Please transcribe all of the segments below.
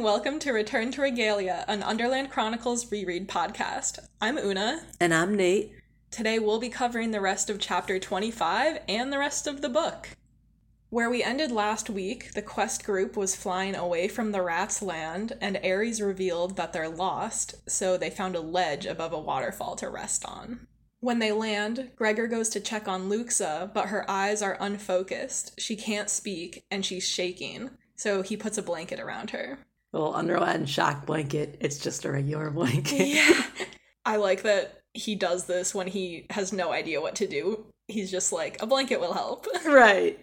and welcome to Return to Regalia, an Underland Chronicles reread podcast. I'm Oona. And I'm Nate. Today we'll be covering the rest of chapter 25 and the rest of the book. Where we ended last week, the quest group was flying away from the rat's land, and Ares revealed that they're lost, so they found a ledge above a waterfall to rest on. When they land, Gregor goes to check on Luxa, but her eyes are unfocused. She can't speak, and she's shaking so he puts a blanket around her. Little Underland shock blanket. It's just a regular blanket. Yeah. I like that he does this when he has no idea what to do. He's just like, a blanket will help. right.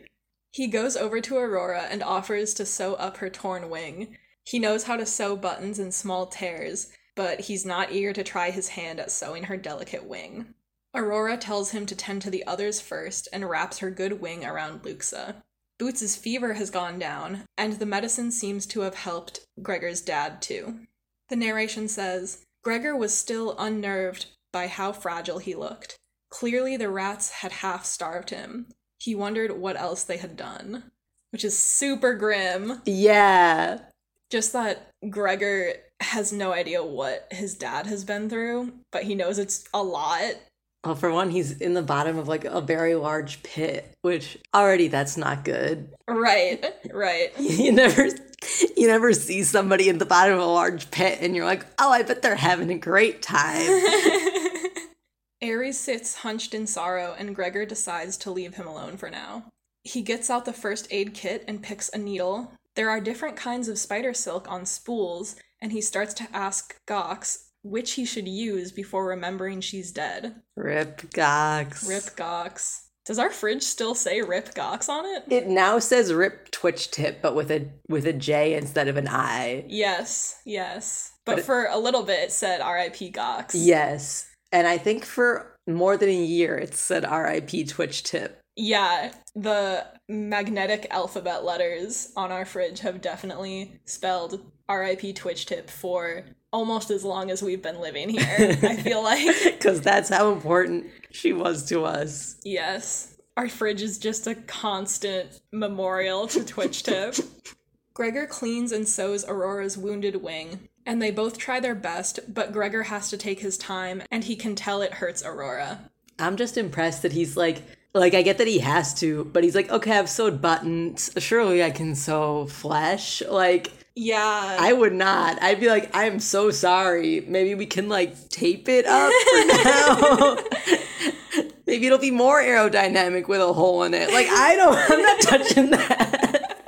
He goes over to Aurora and offers to sew up her torn wing. He knows how to sew buttons and small tears, but he's not eager to try his hand at sewing her delicate wing. Aurora tells him to tend to the others first and wraps her good wing around Luxa. Boots' fever has gone down, and the medicine seems to have helped Gregor's dad too. The narration says Gregor was still unnerved by how fragile he looked. Clearly, the rats had half starved him. He wondered what else they had done, which is super grim. Yeah. Just that Gregor has no idea what his dad has been through, but he knows it's a lot well, for one, he's in the bottom of like a very large pit, which already that's not good. Right, right. you never you never see somebody in the bottom of a large pit and you're like, "Oh, I bet they're having a great time." Ares sits hunched in sorrow and Gregor decides to leave him alone for now. He gets out the first aid kit and picks a needle. There are different kinds of spider silk on spools, and he starts to ask Gox which he should use before remembering she's dead. Rip Gox. Rip Gox. Does our fridge still say Rip Gox on it? It now says Rip Twitchtip, but with a with a J instead of an I. Yes, yes. But, but it, for a little bit, it said R.I.P. Gox. Yes, and I think for more than a year, it said R.I.P. Twitchtip. Yeah, the magnetic alphabet letters on our fridge have definitely spelled RIP Twitchtip for almost as long as we've been living here. I feel like because that's how important she was to us. Yes, our fridge is just a constant memorial to Twitchtip. Gregor cleans and sews Aurora's wounded wing, and they both try their best, but Gregor has to take his time, and he can tell it hurts Aurora. I'm just impressed that he's like like I get that he has to, but he's like, okay, I've sewed buttons. Surely I can sew flesh. Like, yeah, I would not. I'd be like, I'm so sorry. Maybe we can like tape it up for now. Maybe it'll be more aerodynamic with a hole in it. Like I don't. I'm not touching that.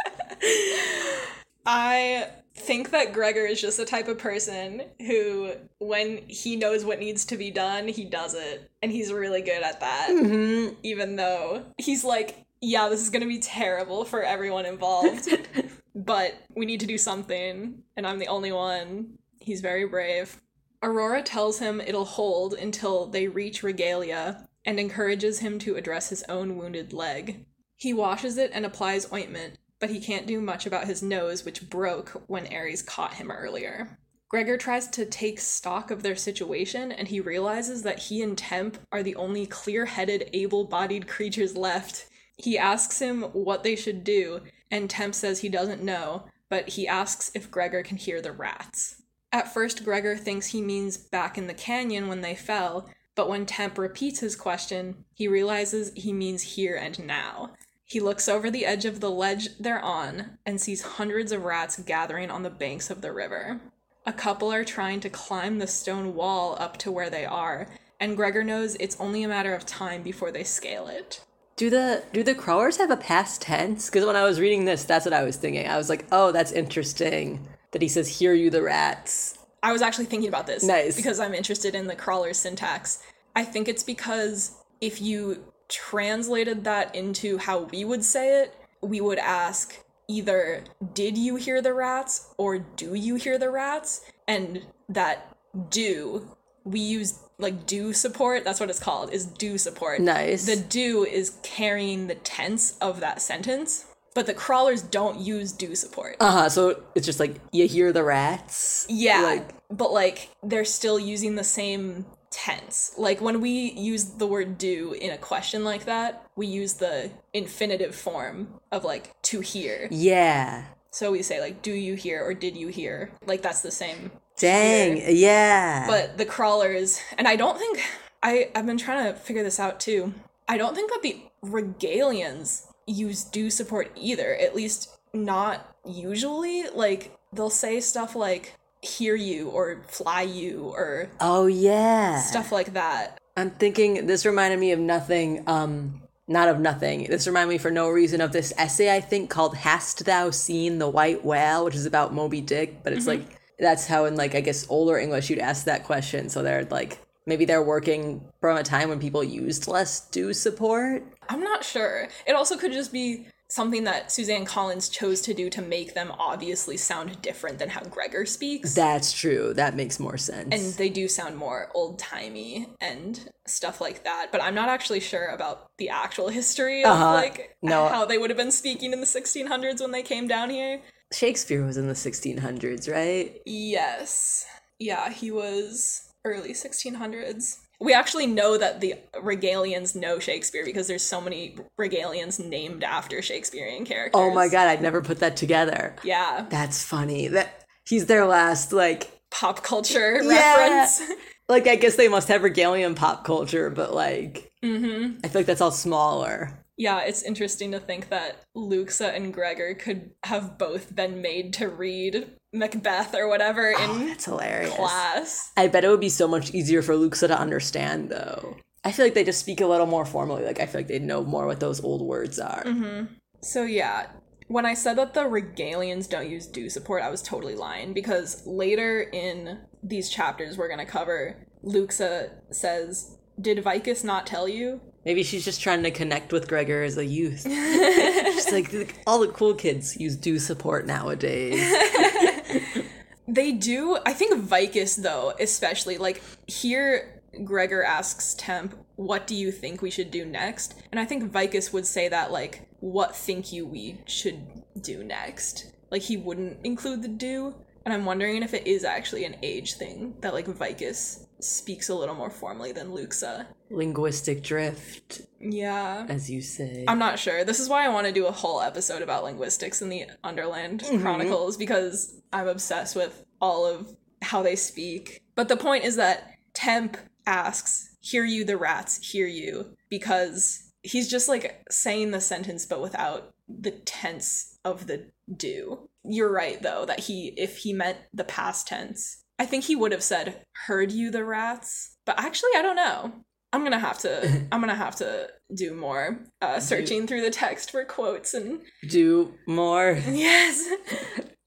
I think that Gregor is just the type of person who, when he knows what needs to be done, he does it. And he's really good at that. Mm-hmm. Even though he's like, yeah, this is going to be terrible for everyone involved, but we need to do something. And I'm the only one. He's very brave. Aurora tells him it'll hold until they reach Regalia and encourages him to address his own wounded leg. He washes it and applies ointment, but he can't do much about his nose, which broke when Ares caught him earlier. Gregor tries to take stock of their situation and he realizes that he and Temp are the only clear headed, able bodied creatures left. He asks him what they should do, and Temp says he doesn't know, but he asks if Gregor can hear the rats. At first, Gregor thinks he means back in the canyon when they fell, but when Temp repeats his question, he realizes he means here and now. He looks over the edge of the ledge they're on and sees hundreds of rats gathering on the banks of the river. A couple are trying to climb the stone wall up to where they are, and Gregor knows it's only a matter of time before they scale it. Do the do the crawlers have a past tense? Because when I was reading this, that's what I was thinking. I was like, oh, that's interesting that he says, "Hear you, the rats." I was actually thinking about this. Nice. Because I'm interested in the crawler syntax. I think it's because if you translated that into how we would say it, we would ask either did you hear the rats or do you hear the rats? And that do we use like do support that's what it's called is do support nice the do is carrying the tense of that sentence but the crawlers don't use do support uh-huh so it's just like you hear the rats yeah like but like they're still using the same tense. Like when we use the word do in a question like that, we use the infinitive form of like to hear. Yeah. So we say like, "Do you hear?" or "Did you hear?" Like that's the same. Dang, yeah. But the crawlers, and I don't think I I've been trying to figure this out too. I don't think that the regalians use do support either. At least not usually. Like they'll say stuff like "hear you" or "fly you" or oh yeah. stuff like that. I'm thinking this reminded me of nothing. Um, not of nothing. This reminded me for no reason of this essay I think called "Hast Thou Seen the White Whale," which is about Moby Dick. But it's like that's how in like I guess older English you'd ask that question. So they're like maybe they're working from a time when people used less do support. I'm not sure. It also could just be something that Suzanne Collins chose to do to make them obviously sound different than how Gregor speaks. That's true. That makes more sense. and they do sound more old timey and stuff like that. But I'm not actually sure about the actual history of Uh-huh. like No. how they would have been speaking in the 1600s when they came down here. Shakespeare was in the 1600s, right? Yes. Yeah, he was early 1600s. We actually know that the Regalians know Shakespeare because there's so many Regalians named after Shakespearean characters. Oh my god, I'd never put that together. Yeah, That's funny. That he's their last like pop culture Yeah. reference. like I guess they must have regalian pop culture, but like hmm I feel like that's all smaller. Yeah, it's interesting to think that Luxa and Gregor could have both been made to read Macbeth or whatever Oh, in that's hilarious. class. I bet it would be so much easier for Luxa to understand though. I feel like they just speak a little more formally. Like I feel like they'd know more what those old words are. Mm-hmm. So yeah, when I said that the Regalians don't use do support, I was totally lying because later in these chapters we're gonna cover, Luxa says, "Did Vicus not tell you?" Maybe she's just trying to connect with Gregor as a youth. She's like all the cool kids use do support nowadays. They do. I think Vicus, though, especially, like, here Gregor asks Temp, What do you think we should do next? And I think Vicus would say that, like, What think you we should do next? Like, he wouldn't include the do. And I'm wondering if it is actually an age thing that, like, Vicus speaks a little more formally than Luxa. Uh, Linguistic drift, Yeah. as you say. I'm not sure. This is why I want to do a whole episode about linguistics in the Underland mm-hmm. Chronicles because I'm obsessed with all of how they speak. But the point is that Temp asks, Hear you, the rats, hear you, because he's just like saying the sentence but without the tense of the do. You're right, though, that he, if he meant the past tense, I think he would have said, Heard you, the rats. But actually, I don't know. I'm gonna have to. I'm gonna have to do more uh, searching through the text for quotes and do more. yes,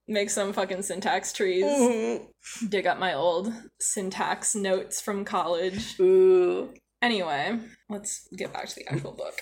make some fucking syntax trees. Mm-hmm. Dig up my old syntax notes from college. Ooh. Anyway, let's get back to the actual book.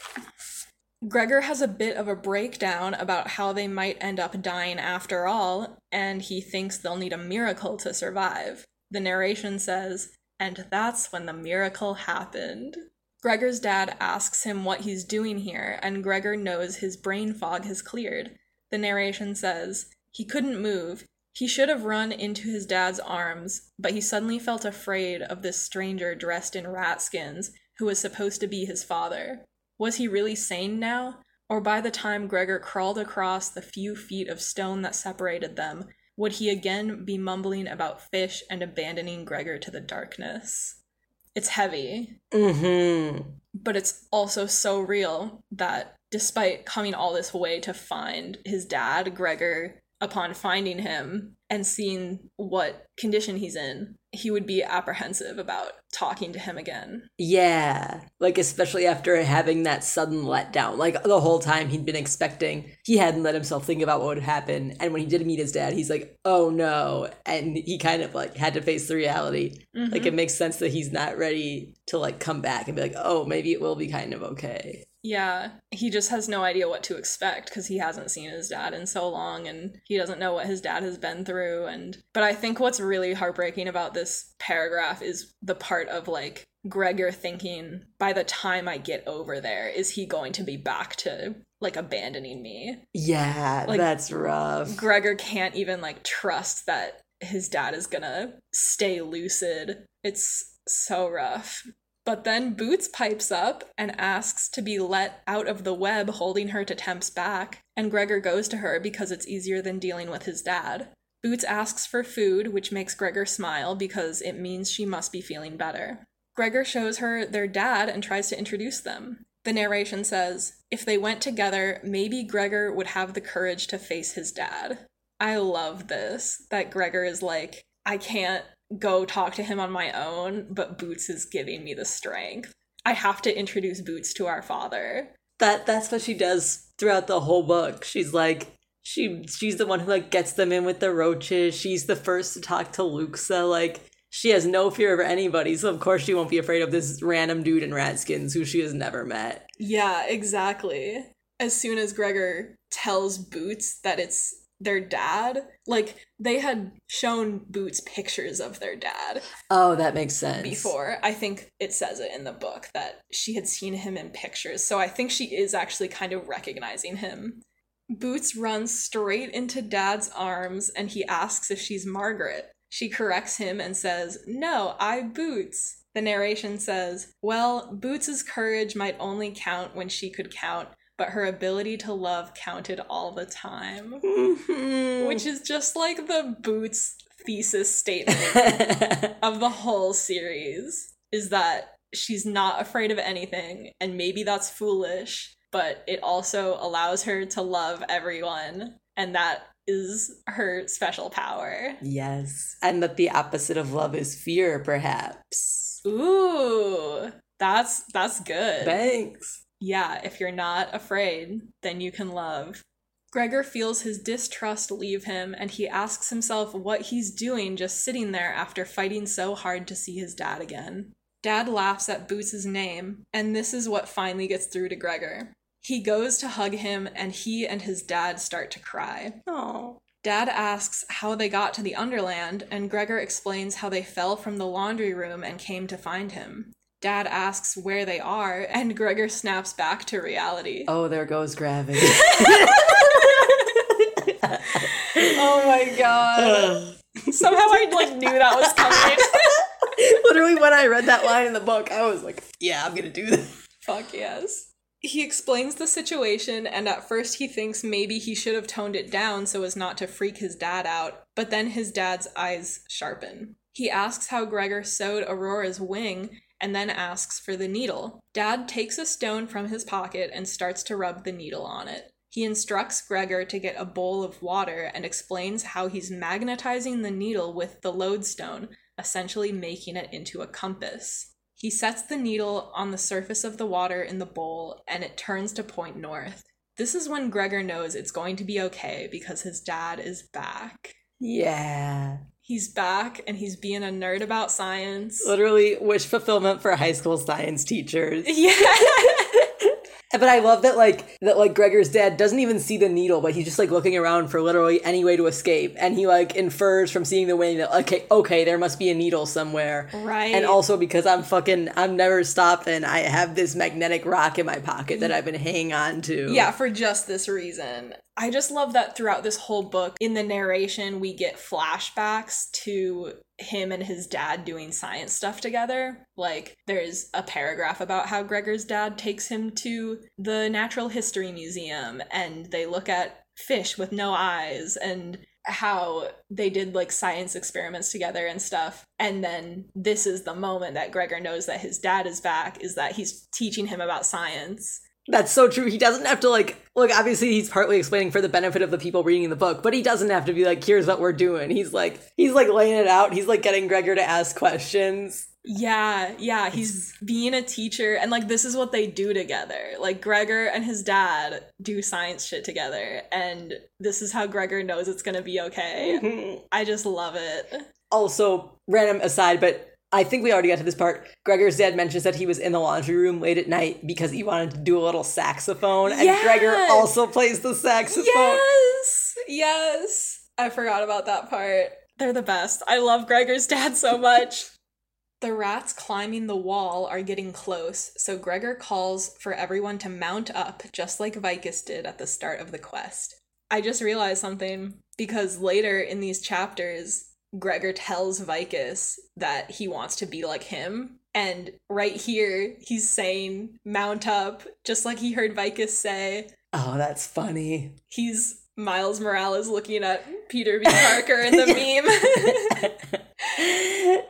Gregor has a bit of a breakdown about how they might end up dying after all, and he thinks they'll need a miracle to survive. The narration says, and that's when the miracle happened. Gregor's dad asks him what he's doing here, and Gregor knows his brain fog has cleared. The narration says, he couldn't move. He should have run into his dad's arms, but he suddenly felt afraid of this stranger dressed in rat skins who was supposed to be his father. Was he really sane now? Or by the time Gregor crawled across the few feet of stone that separated them, would he again be mumbling about fish and abandoning Gregor to the darkness? It's heavy, Mm-hmm. but it's also so real that despite coming all this way to find his dad, Gregor, upon finding him and seeing what condition he's in, he would be apprehensive about talking to him again. Yeah. Like, especially after having that sudden letdown. Like, the whole time he'd been expecting, he hadn't let himself think about what would happen. And when he did meet his dad, he's like, oh no. And he kind of like had to face the reality. Like, mm-hmm. it makes sense that he's not ready to like come back and be like, oh, maybe it will be kind of okay. Yeah, he just has no idea what to expect because he hasn't seen his dad in so long and he doesn't know what his dad has been through and but I think what's really heartbreaking about this paragraph is the part of like Gregor thinking by the time I get over there is he going to be back to like abandoning me. Yeah, Like- that's rough. Gregor can't even like trust that his dad is going to stay lucid. It's so rough. But then Boots pipes up and asks to be let out of the web holding her to Temp's back, and Gregor goes to her because it's easier than dealing with his dad. Boots asks for food, which makes Gregor smile because it means she must be feeling better. Gregor shows her their dad and tries to introduce them. The narration says, if they went together, maybe Gregor would have the courage to face his dad. I love this, that Gregor is like, I can't go talk to him on my own, but Boots is giving me the strength. I have to introduce Boots to our father. That that's what she does throughout the whole book. She's like she she's the one who like gets them in with the roaches. She's the first to talk to Luxa. Like she has no fear of anybody, so of course she won't be afraid of this random dude in Ratskins who she has never met. Yeah, exactly. As soon as Gregor tells Boots that it's their dad, like they had shown Boots pictures of their dad Oh, that makes sense. before. I think it says it in the book that she had seen him in pictures. So I think she is actually kind of recognizing him. Boots runs straight into Dad's arms and he asks if she's Margaret. She corrects him and says, No, I Boots. The narration says, Well, Boots's courage might only count when she could count, but her ability to love counted all the time. Mhm. Which is just like the Boots thesis statement of the whole series is that she's not afraid of anything, and maybe that's foolish, but it also allows her to love everyone, and that is her special power. yes. And that the opposite of love is fear, perhaps. Ooh, that's that's good. Thanks. Yeah, if you're not afraid, then you can love. Gregor feels his distrust leave him and he asks himself what he's doing just sitting there after fighting so hard to see his dad again. Dad laughs at Boots' name, and this is what finally gets through to Gregor. He goes to hug him, and he and his dad start to cry. Oh. Dad asks how they got to the Underland, and Gregor explains how they fell from the laundry room and came to find him. Dad asks where they are, and Gregor snaps back to reality. Oh, there goes gravity. Oh my god. Somehow I like knew that was coming. Literally, when I read that line in the book, I was like, yeah, I'm gonna do this. Fuck yes. He explains the situation, and at first he thinks maybe he should have toned it down so as not to freak his dad out, but then his dad's eyes sharpen. He asks how Gregor sewed Aurora's wing, and then asks for the needle. Dad takes a stone from his pocket and starts to rub the needle on it. He instructs Gregor to get a bowl of water and explains how he's magnetizing the needle with the lodestone, essentially making it into a compass. He sets the needle on the surface of the water in the bowl and it turns to point north. This is when Gregor knows it's going to be okay because his dad is back. Yeah. He's back and he's being a nerd about science. Literally, wish fulfillment for high school science teachers. Yeah. But I love that like that like Gregor's dad doesn't even see the needle, but he's just like looking around for literally any way to escape, and he like infers from seeing the wing that okay, okay, there must be a needle somewhere. Right. And also because I'm fucking I'm never stopping, I have this magnetic rock in my pocket that I've been hanging on to. Yeah, for just this reason. I just love that throughout this whole book, in the narration, we get flashbacks to him and his dad doing science stuff together. Like, there's a paragraph about how Gregor's dad takes him to the Natural History Museum and they look at fish with no eyes and how they did like science experiments together and stuff. And then this is the moment that Gregor knows that his dad is back, is that he's teaching him about science. That's so true. He doesn't have to like look. Obviously, he's partly explaining for the benefit of the people reading the book, but he doesn't have to be like, "Here's what we're doing." He's like, he's like laying it out. He's like getting Gregor to ask questions. Yeah, yeah, he's being a teacher and like this is what they do together. Like Gregor and his dad do science shit together and this is how Gregor knows it's going to be okay. Mm-hmm. I just love it. also, random aside, but I think we already got to this part. Gregor's dad mentions that he was in the laundry room late at night because he wanted to do a little saxophone, and Yes! Gregor also plays the saxophone. Yes. Yes. I forgot about that part. They're the best. I love Gregor's dad so much. The rats climbing the wall are getting close, so Gregor calls for everyone to mount up, just like Vicus did at the start of the quest. I just realized something because later in these chapters, Gregor tells Vicus that he wants to be like him And right here, he's saying, mount up, just like he heard Vicus say. Oh, that's funny. He's Miles Morales looking at Peter B. Parker in the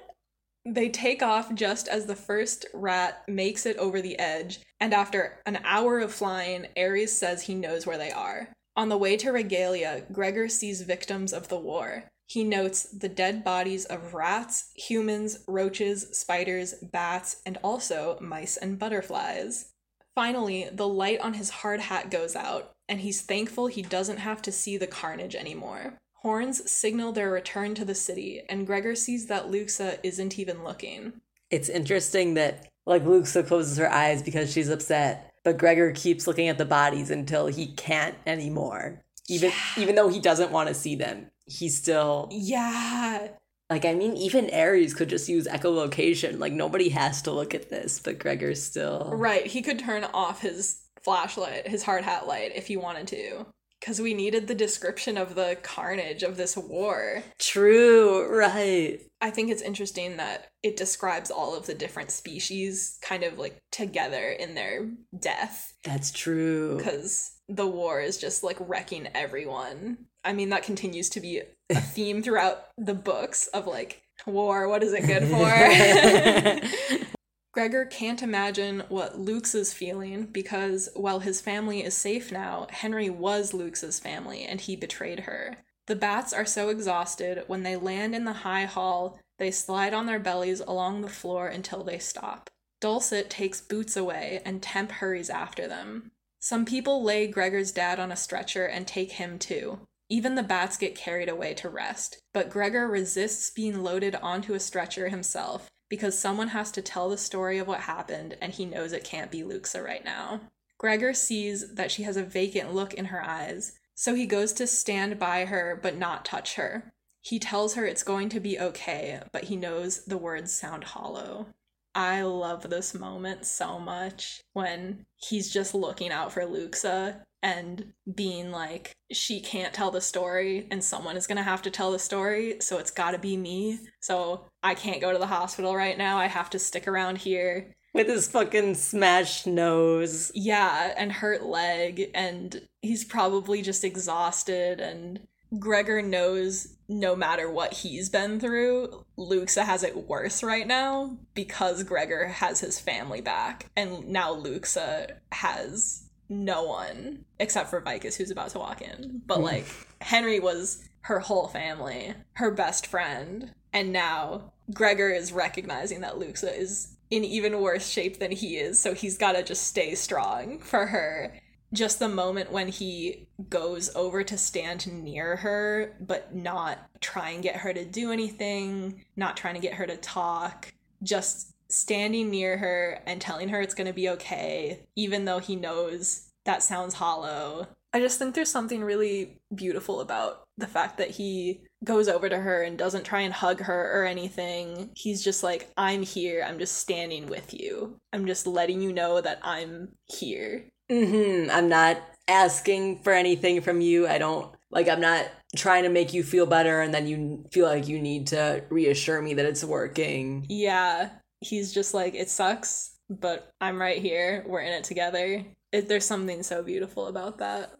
meme. they take off just as the first rat makes it over the edge, and after an hour of flying, Ares says he knows where they are. On the way to Regalia, Gregor sees victims of the war. He notes the dead bodies of rats, humans, roaches, spiders, bats, and also mice and butterflies. Finally, the light on his hard hat goes out, and he's thankful he doesn't have to see the carnage anymore. Horns signal their return to the city, and Gregor sees that Luxa isn't even looking. It's interesting that, like, Luxa closes her eyes because she's upset, but Gregor keeps looking at the bodies until he can't anymore. Even yeah. even though he doesn't want to see them, he's still yeah. Like I mean, even Ares could just use echolocation. Like nobody has to look at this, but Gregor's still right. He could turn off his flashlight, his hard hat light, if he wanted to because we needed the description of the carnage of this war. True, right. I think it's interesting that it describes all of the different species kind of like together in their death. That's true. Because the war is just like wrecking everyone. I mean, that continues to be a theme throughout the books of like war, what is it good for? Gregor can't imagine what Luxa's feeling because while his family is safe now, Henry was Luxa's family and he betrayed her. The bats are so exhausted, when they land in the high hall, they slide on their bellies along the floor until they stop. Dulcet takes Boots away and Temp hurries after them. Some people lay Gregor's dad on a stretcher and take him too. Even the bats get carried away to rest, but Gregor resists being loaded onto a stretcher himself because someone has to tell the story of what happened and he knows it can't be Luxa right now. Gregor sees that she has a vacant look in her eyes, so he goes to stand by her but not touch her. He tells her it's going to be okay, but he knows the words sound hollow. I love this moment so much when he's just looking out for Luxa and being like, she can't tell the story and someone is gonna have to tell the story, so it's gotta be me. So I can't go to the hospital right now. I have to stick around here. With his fucking smashed nose. Yeah, and hurt leg, and he's probably just exhausted and Gregor knows no matter what he's been through, Luxa has it worse right now because Gregor has his family back. And now Luxa has no one except for Vicus who's about to walk in. But hmm. like Henry was her whole family, her best friend, and now Gregor is recognizing that Luxa is in even worse shape than he is, so he's got to just stay strong for her just the moment when he goes over to stand near her, but not try and get her to do anything, not trying to get her to talk, just standing near her and telling her it's going to be okay, even though he knows that sounds hollow. I just think there's something really beautiful about the fact that he goes over to her and doesn't try and hug her or anything. He's just like, I'm here. I'm just standing with you. I'm just letting you know that I'm here. Mm-hmm. I'm not asking for anything from you. I don't like I'm not trying to make you feel better and then you feel like you need to reassure me that it's working. Yeah. He's just like it sucks, but I'm right here. We're in it together. It, there's something so beautiful about that.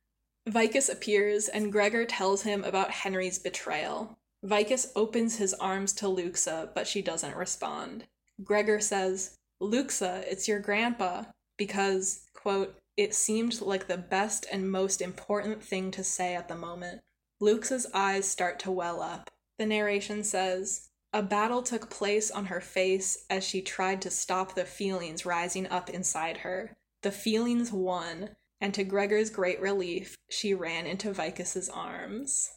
Vicus appears and Gregor tells him about Henry's betrayal. Vicus opens his arms to Luxa, but she doesn't respond. Gregor says, Luxa, it's your grandpa, because, quote, it seemed like the best and most important thing to say at the moment. Luxa's eyes start to well up. The narration says, A battle took place on her face as she tried to stop the feelings rising up inside her. The feelings won, and to Gregor's great relief, she ran into Vicus's arms.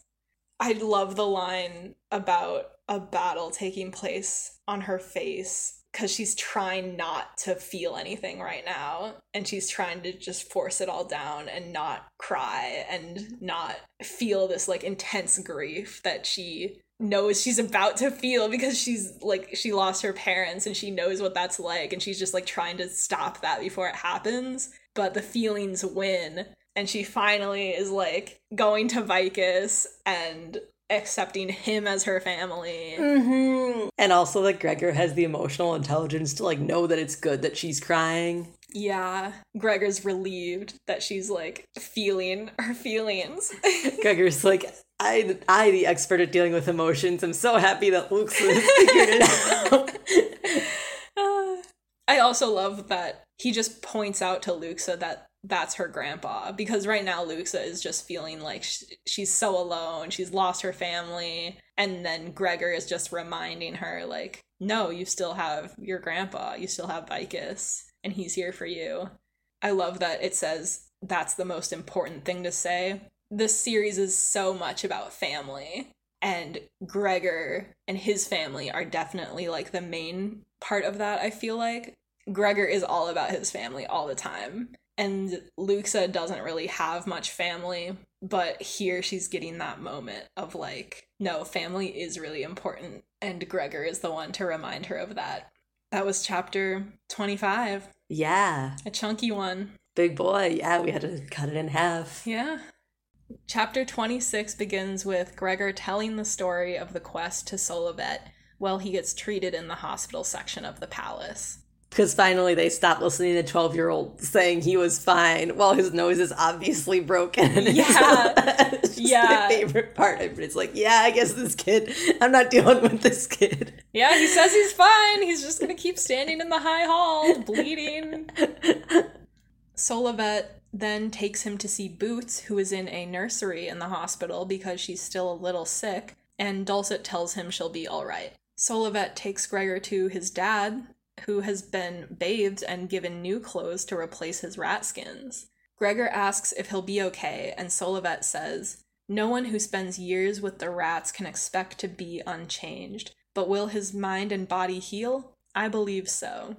I love the line about a battle taking place on her face because she's trying not to feel anything right now and she's trying to just force it all down and not cry and not feel this like intense grief that she knows she's about to feel because she's like she lost her parents and she knows what that's like and she's just like trying to stop that before it happens. But the feelings win and she finally is like going to Vicus and accepting him as her family. Mm-hmm. And also that Gregor has the emotional intelligence to like know that it's good that she's crying. Yeah, Gregor's relieved that she's like feeling her feelings. Gregor's like, I, I, the expert at dealing with emotions, I'm so happy that Luxa's figured it out. I also love that he just points out to Luxa so that that's her grandpa because right now Luxa is just feeling like sh- she's so alone, she's lost her family, and then Gregor is just reminding her like, no, you still have your grandpa, you still have Vicus, and he's here for you. I love that it says that's the most important thing to say. This series is so much about family, and Gregor and his family are definitely like the main part of that, I feel like. Gregor is all about his family all the time. And Luxa doesn't really have much family, but here she's getting that moment of like, no, family is really important. And Gregor is the one to remind her of that. That was chapter 25, yeah. a chunky one. Big boy. Yeah, we had to cut it in half. Yeah. Chapter 26 begins with Gregor telling the story of the quest to Solovet while he gets treated in the hospital section of the palace. Because finally they stopped listening to 12 year old saying he was fine while his nose is obviously broken. Yeah. it's Yeah. my favorite part. But it's like, yeah, I guess this kid, I'm not dealing with this kid. Yeah, he says he's fine. He's just gonna keep standing in the high hall, bleeding. Solovet then takes him to see Boots, who is in a nursery in the hospital because she's still a little sick, and Dulcet tells him she'll be alright. Solovet takes Gregor to his dad, who has been bathed and given new clothes to replace his rat skins. Gregor asks if he'll be okay, and Solovet says, No one who spends years with the rats can expect to be unchanged, but will his mind and body heal? I believe so.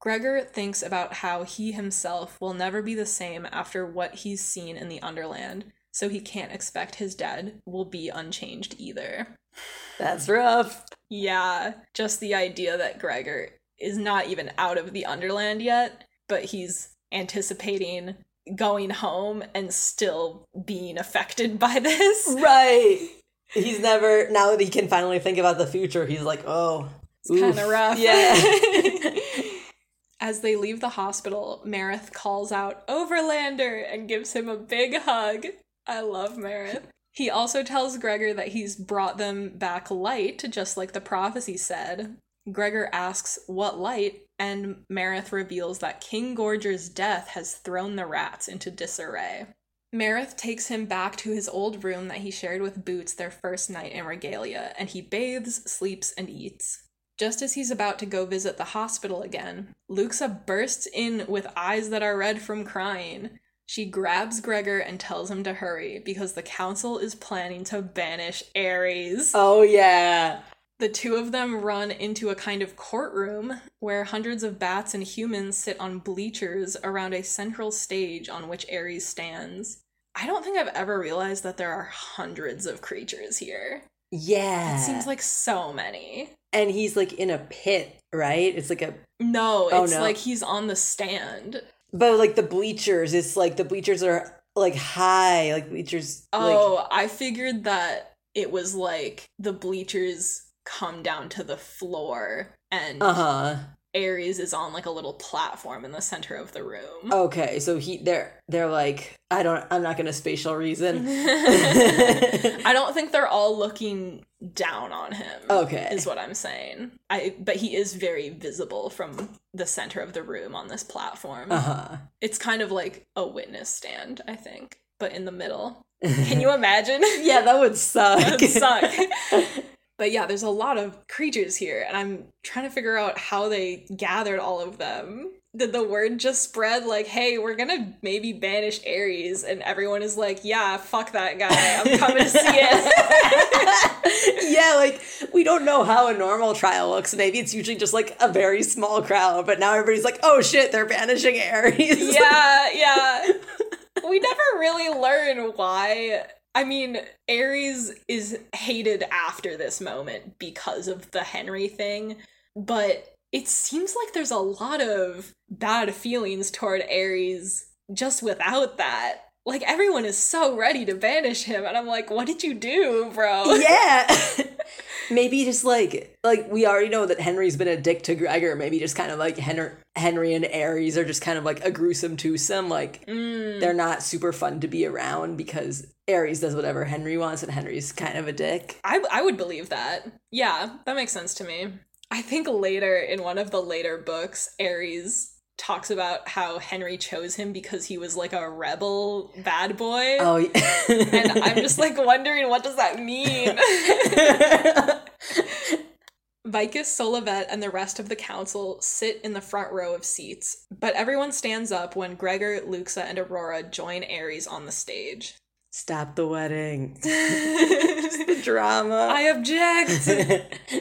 Gregor thinks about how he himself will never be the same after what he's seen in the Underland, so he can't expect his dad will be unchanged either. That's rough. Yeah, just the idea that Gregor is not even out of the Underland yet, but he's anticipating going home and still being affected by this. Right. He's never, now that he can finally think about the future, he's like, oh. It's kind of rough. Yeah. As they leave the hospital, Mareth calls out Overlander and gives him a big hug. I love Mareth. He also tells Gregor that he's brought them back light, just like the prophecy said. Gregor asks what light, and Mareth reveals that King Gorger's death has thrown the rats into disarray. Mareth takes him back to his old room that he shared with Boots their first night in Regalia, and he bathes, sleeps, and eats. Just as he's about to go visit the hospital again, Luxa bursts in with eyes that are red from crying. She grabs Gregor and tells him to hurry because the council is planning to banish Ares. oh, yeah. The two of them run into a kind of courtroom where hundreds of bats and humans sit on bleachers around a central stage on which Ares stands. I don't think I've ever realized that there are hundreds of creatures here. Yeah. It seems like so many. and he's like in a pit, right? It's like a, No, Oh, it's no. like he's on the stand. but like the bleachers, it's like the bleachers are like high, like bleachers. Oh, I figured that it was like the bleachers come down to the floor and Like, uh huh. Ares is on like a little platform in the center of the room. Okay, so he they're they're like I don't I'm not gonna spatial reason. I don't think they're all looking down on him. Okay. Is what I'm saying. I but he is very visible from the center of the room on this platform. Uh huh. It's kind of like a witness stand, I think, but in the middle. Can you imagine? yeah, that would suck. That would suck. But yeah, there's a lot of creatures here, and I'm trying to figure out how they gathered all of them. Did the word just spread like, hey, we're gonna maybe banish Ares? And everyone is like, yeah, fuck that guy. I'm coming to see it. yeah, like we don't know how a normal trial looks. Maybe it's usually just like a very small crowd, but now everybody's like, "Oh shit, they're banishing Ares." yeah, yeah. We never really learn why. I mean, Ares is hated after this moment because of the Henry thing, but it seems like there's a lot of bad feelings toward Ares just without that. like everyone is so ready to banish him and i'm like what did you do bro yeah maybe just like like we already know that henry's been a dick to gregor. Maybe just kind of like henry henry and Ares are just kind of like a gruesome twosome. Like Mm, they're not super fun to be around because Ares does whatever henry wants and henry's kind of a dick. I, I would believe that. Yeah that makes sense to me. I think later in one of the later books Ares talks about how henry chose him because he was like a rebel bad boy oh yeah. and i'm just like wondering what does that mean Vicus, Solovet, and the rest of the council sit in the front row of seats, but everyone stands up when Gregor, Luxa, and Aurora join Ares on the stage. stop the wedding I the drama I object!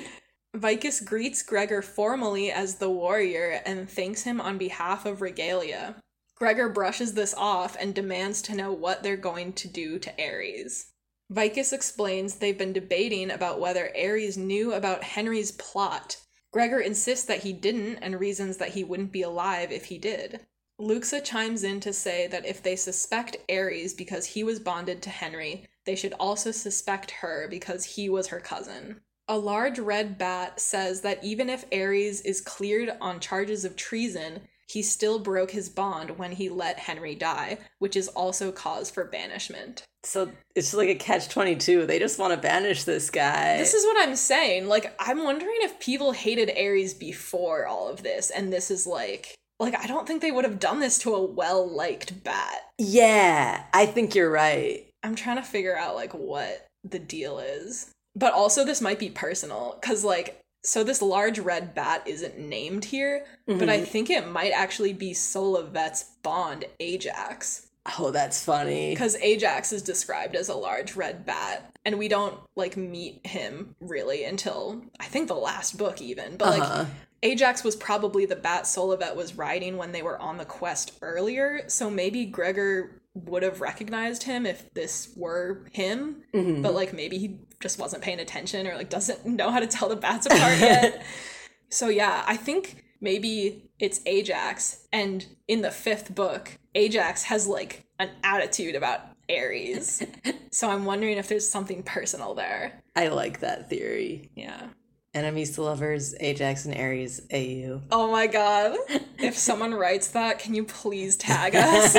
Vicus greets Gregor formally as the warrior and thanks him on behalf of Regalia. Gregor brushes this off and demands to know what they're going to do to Ares. Vicus explains they've been debating about whether Ares knew about Henry's plot. Gregor insists that he didn't and reasons that he wouldn't be alive if he did. Luxa chimes in to say that if they suspect Ares because he was bonded to Henry, they should also suspect her because he was her cousin. A large red bat says that even if Ares is cleared on charges of treason, he still broke his bond when he let Henry die, which is also cause for banishment. so it's like a catch 22 they just want to banish this guy This is what I'm saying. Like, I'm wondering if people hated Ares before all of this, and this is like, like I don't think they would have done this to a well liked bat. yeah i think you're right I'm trying to figure out like what the deal is, but also this might be personal because like. So this large red bat isn't named here, but I Mhm. think it might actually be Solovet's bond Ajax. oh that's funny Because Ajax is described as a large red bat, and we don't like meet him really until I think the last book, even. But uh-huh. like Ajax was probably the bat Solovet was riding when they were on the quest earlier, so maybe Gregor would have recognized him if this were him, Mhm. but like maybe he just wasn't paying attention or like doesn't know how to tell the bats apart yet. so yeah, I think maybe it's Ajax, and in the fifth book, Ajax has like an attitude about Ares. so I'm wondering if there's something personal there. I like that theory. Yeah. Enemies to lovers, Ajax and Ares, AU. Oh my god. If someone writes that, can you please tag us?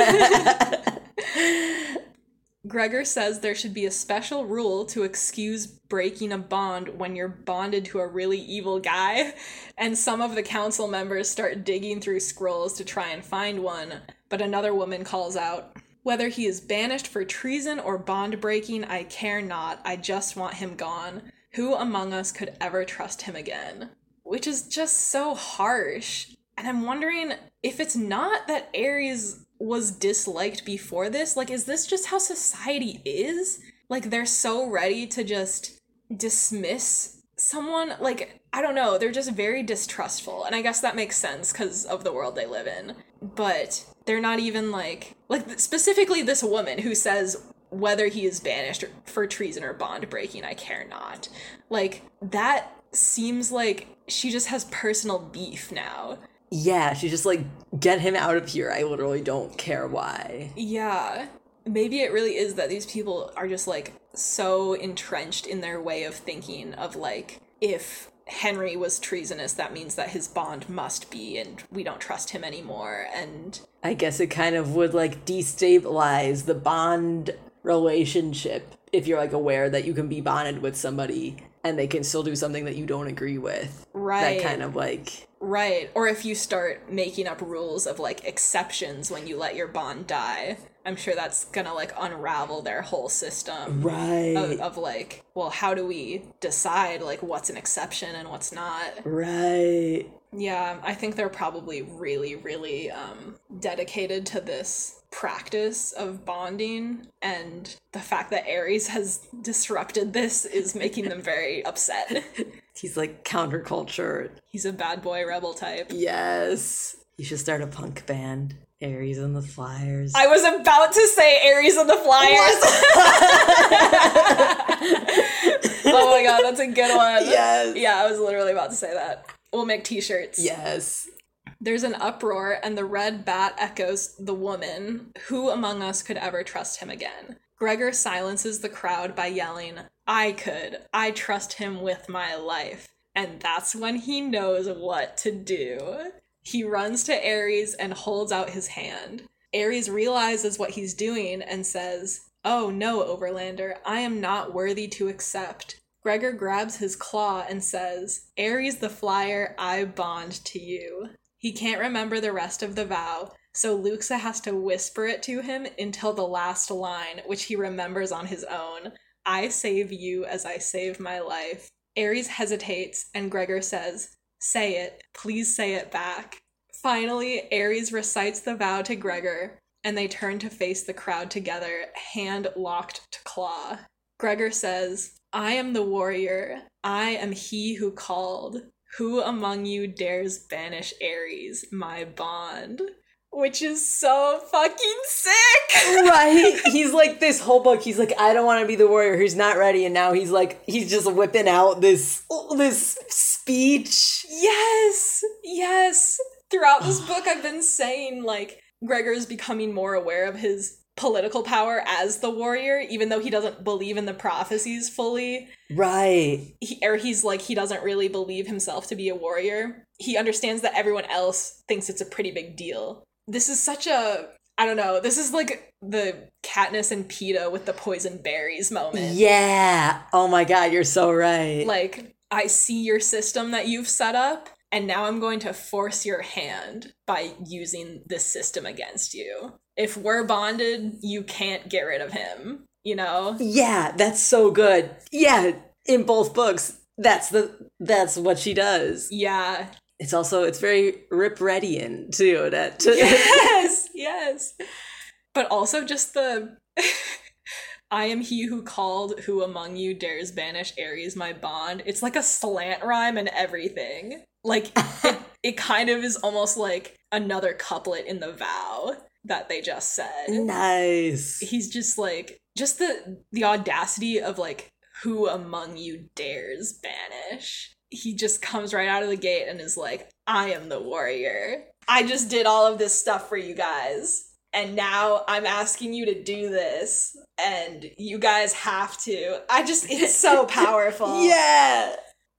Gregor says there should be a special rule to excuse breaking a bond when you're bonded to a really evil guy, and some of the council members start digging through scrolls to try and find one, but another woman calls out, Whether he is banished for treason or bond breaking, I care not. I just want him gone. Who among us could ever trust him again? Which is just so harsh. And I'm wondering if it's not that Ares was disliked before this, like, is this just how society is? Like, they're so ready to just dismiss someone? Like, I don't know, they're just very distrustful. And I guess that makes sense because of the world they live in. But they're not even like, like, specifically this woman who says, whether he is banished for treason or bond breaking, I care not. Like, that seems like she just has personal beef now. Yeah, she's just like, get him out of here. I literally don't care why. Yeah. Maybe it really is that these people are just like so entrenched in their way of thinking of like if Henry was treasonous that means that his bond must be and we don't trust him anymore and I guess it kind of would like destabilize the bond relationship if you're like aware that you can be bonded with somebody and they can still do something that you don't agree with. right That kind of like right or if you start making up rules of like exceptions when you let your bond die I'm sure that's gonna like unravel their whole system right, of, of like well how do we decide like what's an exception and what's not right. Yeah, I think they're probably really, really um, dedicated to this practice of bonding, and the fact that Ares has disrupted this is making them very upset. He's like counterculture. He's a bad boy rebel type. Yes. You should start a punk band. Ares and the Flyers. I was about to say Ares and the Flyers. oh my god, that's a good one. yes. Yeah, I was literally about to say that. We'll make t shirts. Yes. There's an uproar, and the red bat echoes the woman. Who among us could ever trust him again? Gregor silences the crowd by yelling, I could. I trust him with my life. And that's when he knows what to do. He runs to Ares and holds out his hand. Ares realizes what he's doing and says, Oh no, Overlander, I am not worthy to accept. Gregor grabs his claw and says, Ares the flyer, I bond to you. He can't remember the rest of the vow, so Luxa has to whisper it to him until the last line, which he remembers on his own I save you as I save my life. Ares hesitates, and Gregor says, Say it. Please say it back. Finally, Ares recites the vow to Gregor, and they turn to face the crowd together, hand locked to claw. Gregor says, I am the warrior. I am he who called. Who among you dares banish Ares, my bond? Which is so fucking sick! right? He's like this whole book. He's like, I don't want to be the warrior who's not ready, and now he's like, he's just whipping out this this speech. Yes, yes. Throughout this book, I've been saying like Gregor is becoming more aware of his political power as the warrior, even though he doesn't believe in the prophecies fully. Right. He, or he's like, he doesn't really believe himself to be a warrior. He understands that everyone else thinks it's a pretty big deal. This is such a, I don't know, this is like the Katniss and Peeta with the poison berries moment. Yeah. Oh my God, you're so right. Like, I see your system that you've set up, and now I'm going to force your hand by using this system against you. If we're bonded, you can't get rid of him, you know? Yeah, that's so good. Yeah, in both books, that's the that's what she does. Yeah. It's also it's very Ripredian too. That yes, yes. But also just the I am he who called, who among you dares banish Ares my bond. It's like a slant rhyme and everything. Like it, it kind of is almost like another couplet in the vow that they just said. nice. He's just like just the the audacity of like who among you dares banish. He just comes right out of the gate and is like, I am the warrior. I just did all of this stuff for you guys. And now I'm asking you to do this. And you guys have to. I just, it's so powerful. Yeah.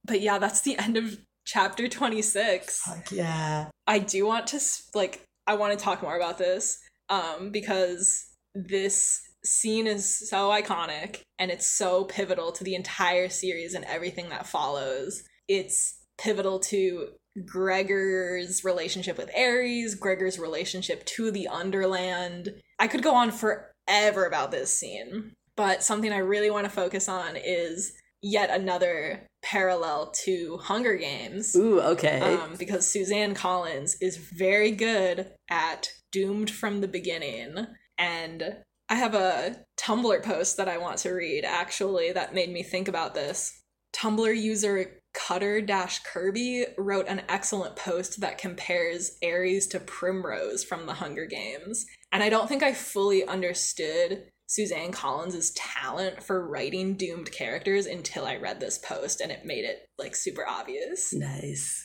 But yeah, that's the end of chapter 26. Fuck yeah. I do want to like I want to talk more about this um because this scene is so iconic and it's so pivotal to the entire series and everything that follows. It's pivotal to Gregor's relationship with Ares, Gregor's relationship to the Underland. I could go on forever about this scene, but something I really want to focus on is yet another parallel to Hunger Games Ooh, okay. um, because Suzanne Collins is very good at Doomed from the Beginning. And I have a Tumblr post that I want to read actually that made me think about this. Tumblr user Cutter Kirby wrote an excellent post that compares Ares to Primrose from the Hunger Games. And I don't think I fully understood Suzanne Collins' talent for writing doomed characters until I read this post and it made it like super obvious. nice.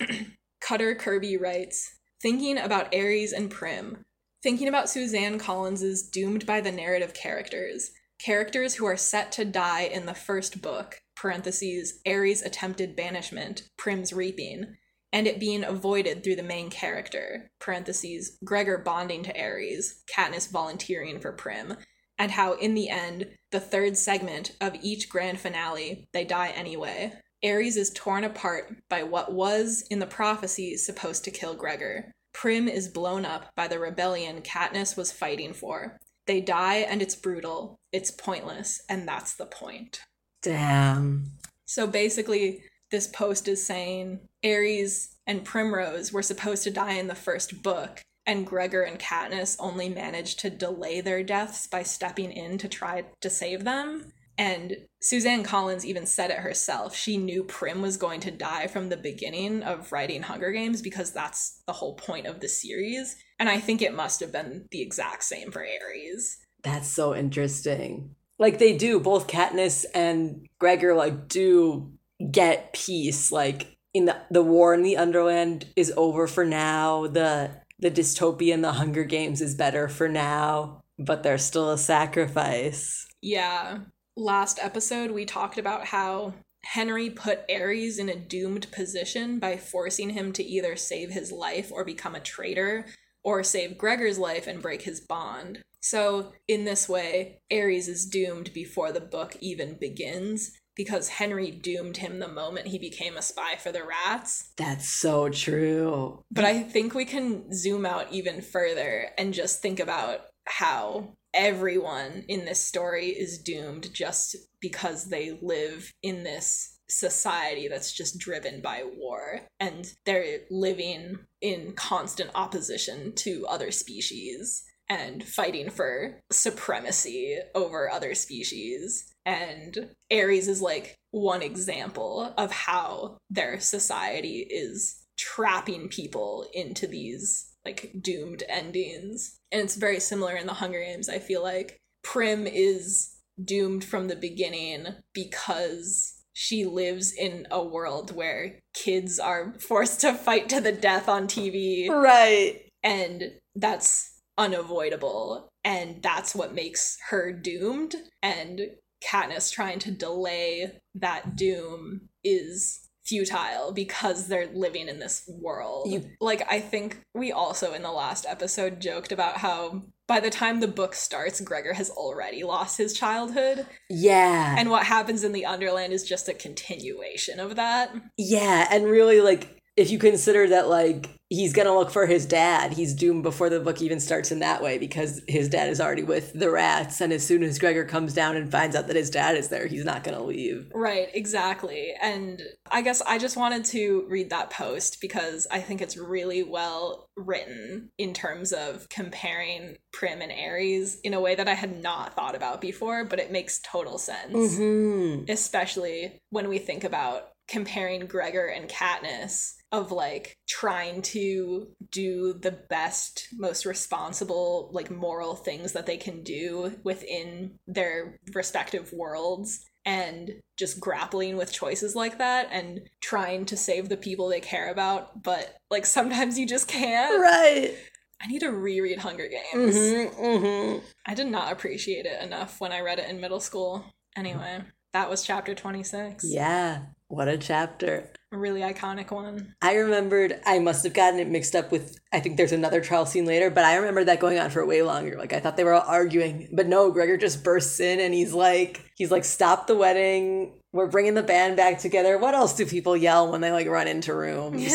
Cutter Kirby writes, thinking about Ares and Prim, thinking about Suzanne Collins's doomed by the narrative characters, characters who are set to die in the first book, parentheses, Ares' attempted banishment, Prim's reaping, and it being avoided through the main character, parentheses, Gregor bonding to Ares, Katniss volunteering for Prim, and how in the end, the third segment of each grand finale, they die anyway. Ares is torn apart by what was, in the prophecy, supposed to kill Gregor. Prim is blown up by the rebellion Katniss was fighting for. They die, and it's brutal, it's pointless, and that's the point. Damn. So basically, this post is saying Ares and Primrose were supposed to die in the first book, and Gregor and Katniss only managed to delay their deaths by stepping in to try to save them. And Suzanne Collins even said it herself. She knew Prim was going to die from the beginning of writing Hunger Games because that's the whole point of the series. And I think it must have been the exact same for Ares. That's so interesting. Like they do, both Katniss and Gregor like do get peace like in the the war in the Underland is over for now. The the dystopia in the Hunger Games is better for now, but there's still a sacrifice. Yeah. Last episode, we talked about how Henry put Ares in a doomed position by forcing him to either save his life or become a traitor, or save Gregor's life and break his bond. So, in this way, Ares is doomed before the book even begins because Henry doomed him the moment he became a spy for the rats. That's so true. But I think we can zoom out even further and just think about how everyone in this story is doomed just because they live in this society that's just driven by war and they're living in constant opposition to other species and fighting for supremacy over other species. And Ares is like one example of how their society is trapping people into these like doomed endings. And it's very similar in the Hunger Games, I feel like. Prim is doomed from the beginning because she lives in a world where kids are forced to fight to the death on TV. Right. And that's unavoidable. And that's what makes her doomed. And Katniss trying to delay that doom is futile because they're living in this world. You- like I think we also in the last episode joked about how by the time the book starts Gregor has already lost his childhood Yeah. and what happens in the Underland is just a continuation of that. yeah, and really like if you consider that like he's gonna look for his dad, he's doomed before the book even starts in that way because his dad is already with the rats, and as soon as Gregor comes down and finds out that his dad is there, he's not gonna leave. Right, exactly. And I guess I just wanted to read that post because I think it's really well written in terms of comparing Prim and Ares in a way that I had not thought about before, but it makes total sense. Mm-hmm. Especially when we think about comparing Gregor and Katniss of like trying to do the best most responsible like moral things that they can do within their respective worlds and just grappling with choices like that and trying to save the people they care about but like sometimes you just can't Right. i need to reread hunger games Mm-hmm. Mm-hmm. i did not appreciate it enough when i read it in middle school anyway that was chapter 26 Yeah. What a chapter. a really iconic one I remembered I must have gotten it mixed up with I think there's another trial scene later, but I remember that going on for way longer. Like I thought they were all arguing, but no, Gregor just bursts in and he's like he's like stop the wedding. We're bringing the band back together. What else do people yell when they like run into rooms?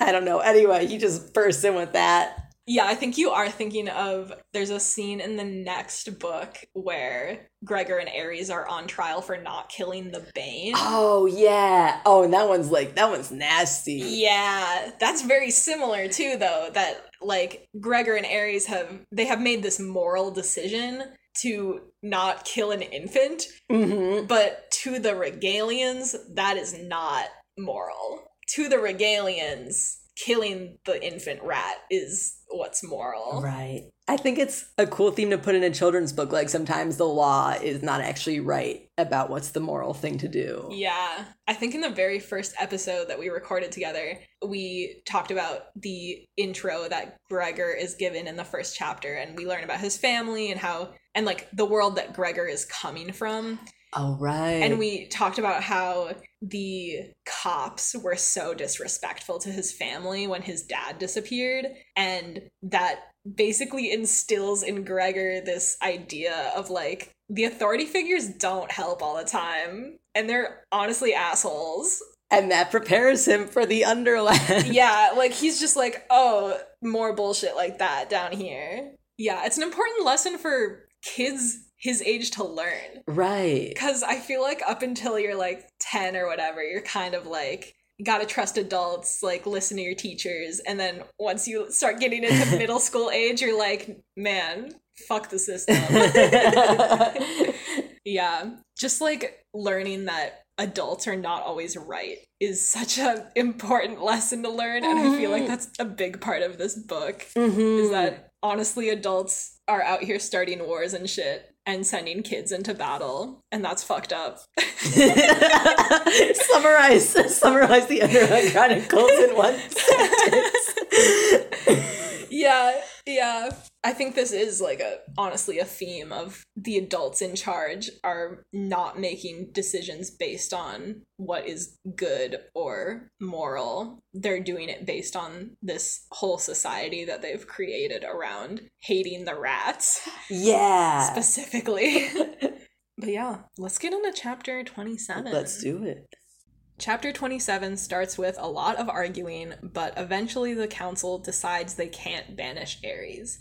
I don't know. Anyway, he just bursts in with that. Yeah, I think you are thinking of there's a scene in the next book where Gregor and Ares are on trial for not killing the Bane. Oh yeah. Oh, and that one's like that one's nasty. Yeah, that's very similar too though that like Gregor and Ares have they have made this moral decision to not kill an infant, Mm-hmm. but to the Regalians that is not moral. To the Regalians, killing the infant rat is what's moral. Right. I think it's a cool theme to put in a children's book. Like sometimes the law is not actually right about what's the moral thing to do. Yeah. I think in the very first episode that we recorded together, we talked about the intro that Gregor is given in the first chapter, and we learn about his family and how, and like the world that Gregor is coming from. Oh right. And we talked about how the cops were so disrespectful to his family when his dad disappeared, and that basically instills in Gregor this idea of like the authority figures don't help all the time, and they're honestly assholes. and that prepares him for the Underland. Yeah, like he's just like, oh, more bullshit like that down here. Yeah, it's an important lesson for kids his age to learn. Right. Because I feel like up until you're like 10 or whatever, you're kind of like, gotta trust adults, like listen to your teachers. And then once you start getting into middle school age, you're like, man, fuck the system. yeah. Just like learning that adults are not always right is such an important lesson to learn. And I feel like that's a big part of this book Mhm. is that honestly adults are out here starting wars and shit and sending kids into battle, and that's fucked up. summarize summarize the Underland Chronicles in one sentence. yeah, yeah. I think this is like a honestly a theme of the adults in charge are not making decisions based on what is good or moral. They're doing it based on this whole society that they've created around hating the rats Yeah. specifically. but yeah, let's get into chapter 27. Let's do it. Chapter 27 starts with a lot of arguing, but eventually the council decides they can't banish Ares.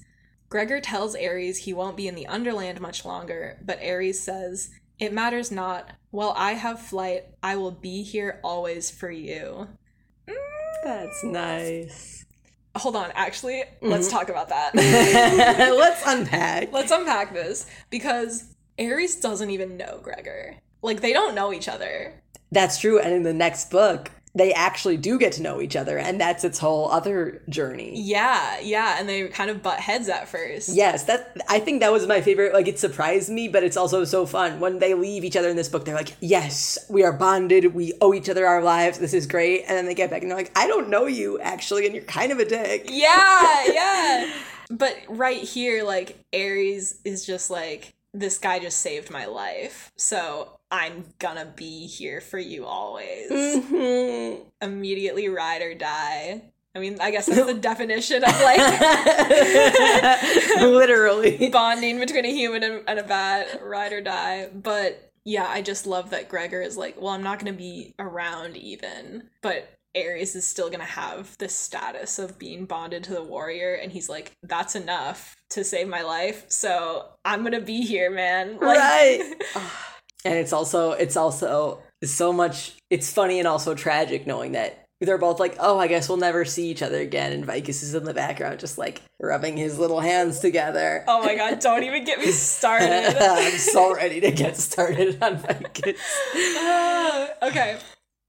Gregor tells Ares he won't be in the Underland much longer, but Ares says, It matters not. While I have flight, I will be here always for you. Mm, That's nice. Hold on, actually, mm-hmm. let's talk about that. Let's unpack. let's unpack this because Ares doesn't even know Gregor. Like, they don't know each other. That's true. And in the next book, they actually do get to know each other, and that's its whole other journey. Yeah, yeah, and they kind of butt heads at first. Yes, that I think that was my favorite. Like it surprised me, but it's also so fun when they leave each other in this book. They're like, "Yes, we are bonded. We owe each other our lives. This is great." And then they get back and they're like, "I don't know you actually, and you're kind of a dick." Yeah, yeah. But right here, like Ares is just like, this guy just saved my life, so I'm gonna be here for you always. Mhm. Immediately ride or die. I mean, I guess that's the definition of like Literally. bonding between a human and, and a bat, ride or die. But yeah, I just love that Gregor is like, well, I'm not gonna be around even, but Ares is still gonna have this status of being bonded to the warrior, and he's like, that's enough to save my life, so I'm gonna be here, man. Like, Right. and it's also it's also so much it's funny and also tragic knowing that they're both like oh i guess we'll never see each other again and vicus is in the background just like rubbing his little hands together oh my god, don't even get me started. i'm so ready to get started on vicus okay.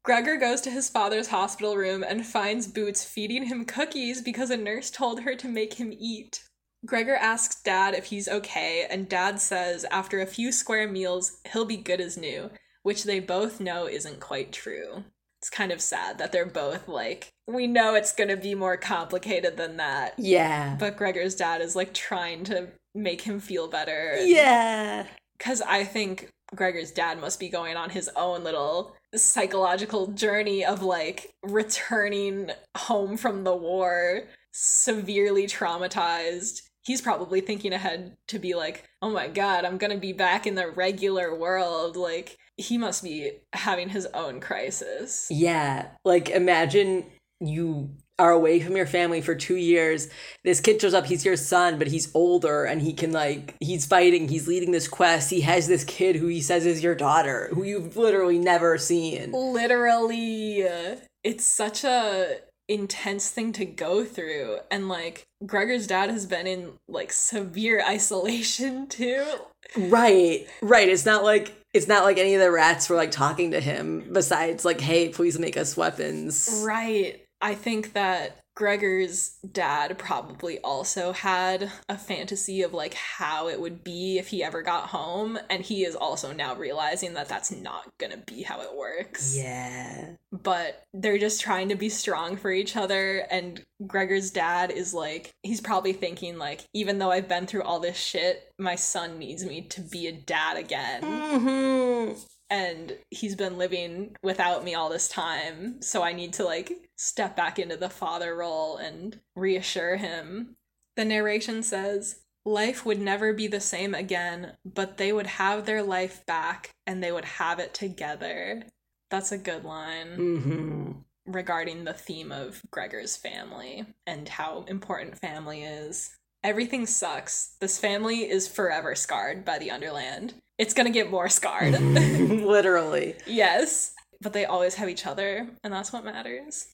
Gregor goes to his father's hospital room and finds Boots feeding him cookies because a nurse told her to make him eat. Gregor asks Dad if he's okay, and Dad says after a few square meals, he'll be good as new, which they both know isn't quite true. It's kind of sad that they're both like, we know it's gonna be more complicated than that. yeah But Gregor's dad is like trying to make him feel better. yeah Because I think Gregor's dad must be going on his own little psychological journey of like returning home from the war, severely traumatized. He's probably thinking ahead to be like, oh my god, I'm gonna be back in the regular world. Like, he must be having his own crisis. yeah like imagine you are away from your family for two years. This kid shows up he's your son but he's older and he can like he's fighting he's leading this quest. He has this kid who he says is your daughter who you've literally never seen. Literally it's such a intense thing to go through. And like gregor's dad has been in like severe isolation too. Right right. It's not like it's not like any of the rats were like talking to him besides like hey please make us weapons. Right i think that gregor's dad probably also had a fantasy of like how it would be if he ever got home and he is also now realizing that that's not gonna be how it works. Yeah. But they're just trying to be strong for each other and Gregor's dad is like he's probably thinking like even though I've been through all this shit my son needs me to be a dad again. Hmm and he's been living without me all this time so I need to like step back into the father role and reassure him the narration says Life would never be the same again, but they would have their life back and they would have it together. That's a good line hmm regarding the theme of Gregor's family and how important family is. Everything sucks. This family is forever scarred by the Underland. It's gonna get more scarred. literally yes. But they always have each other, and that's what matters.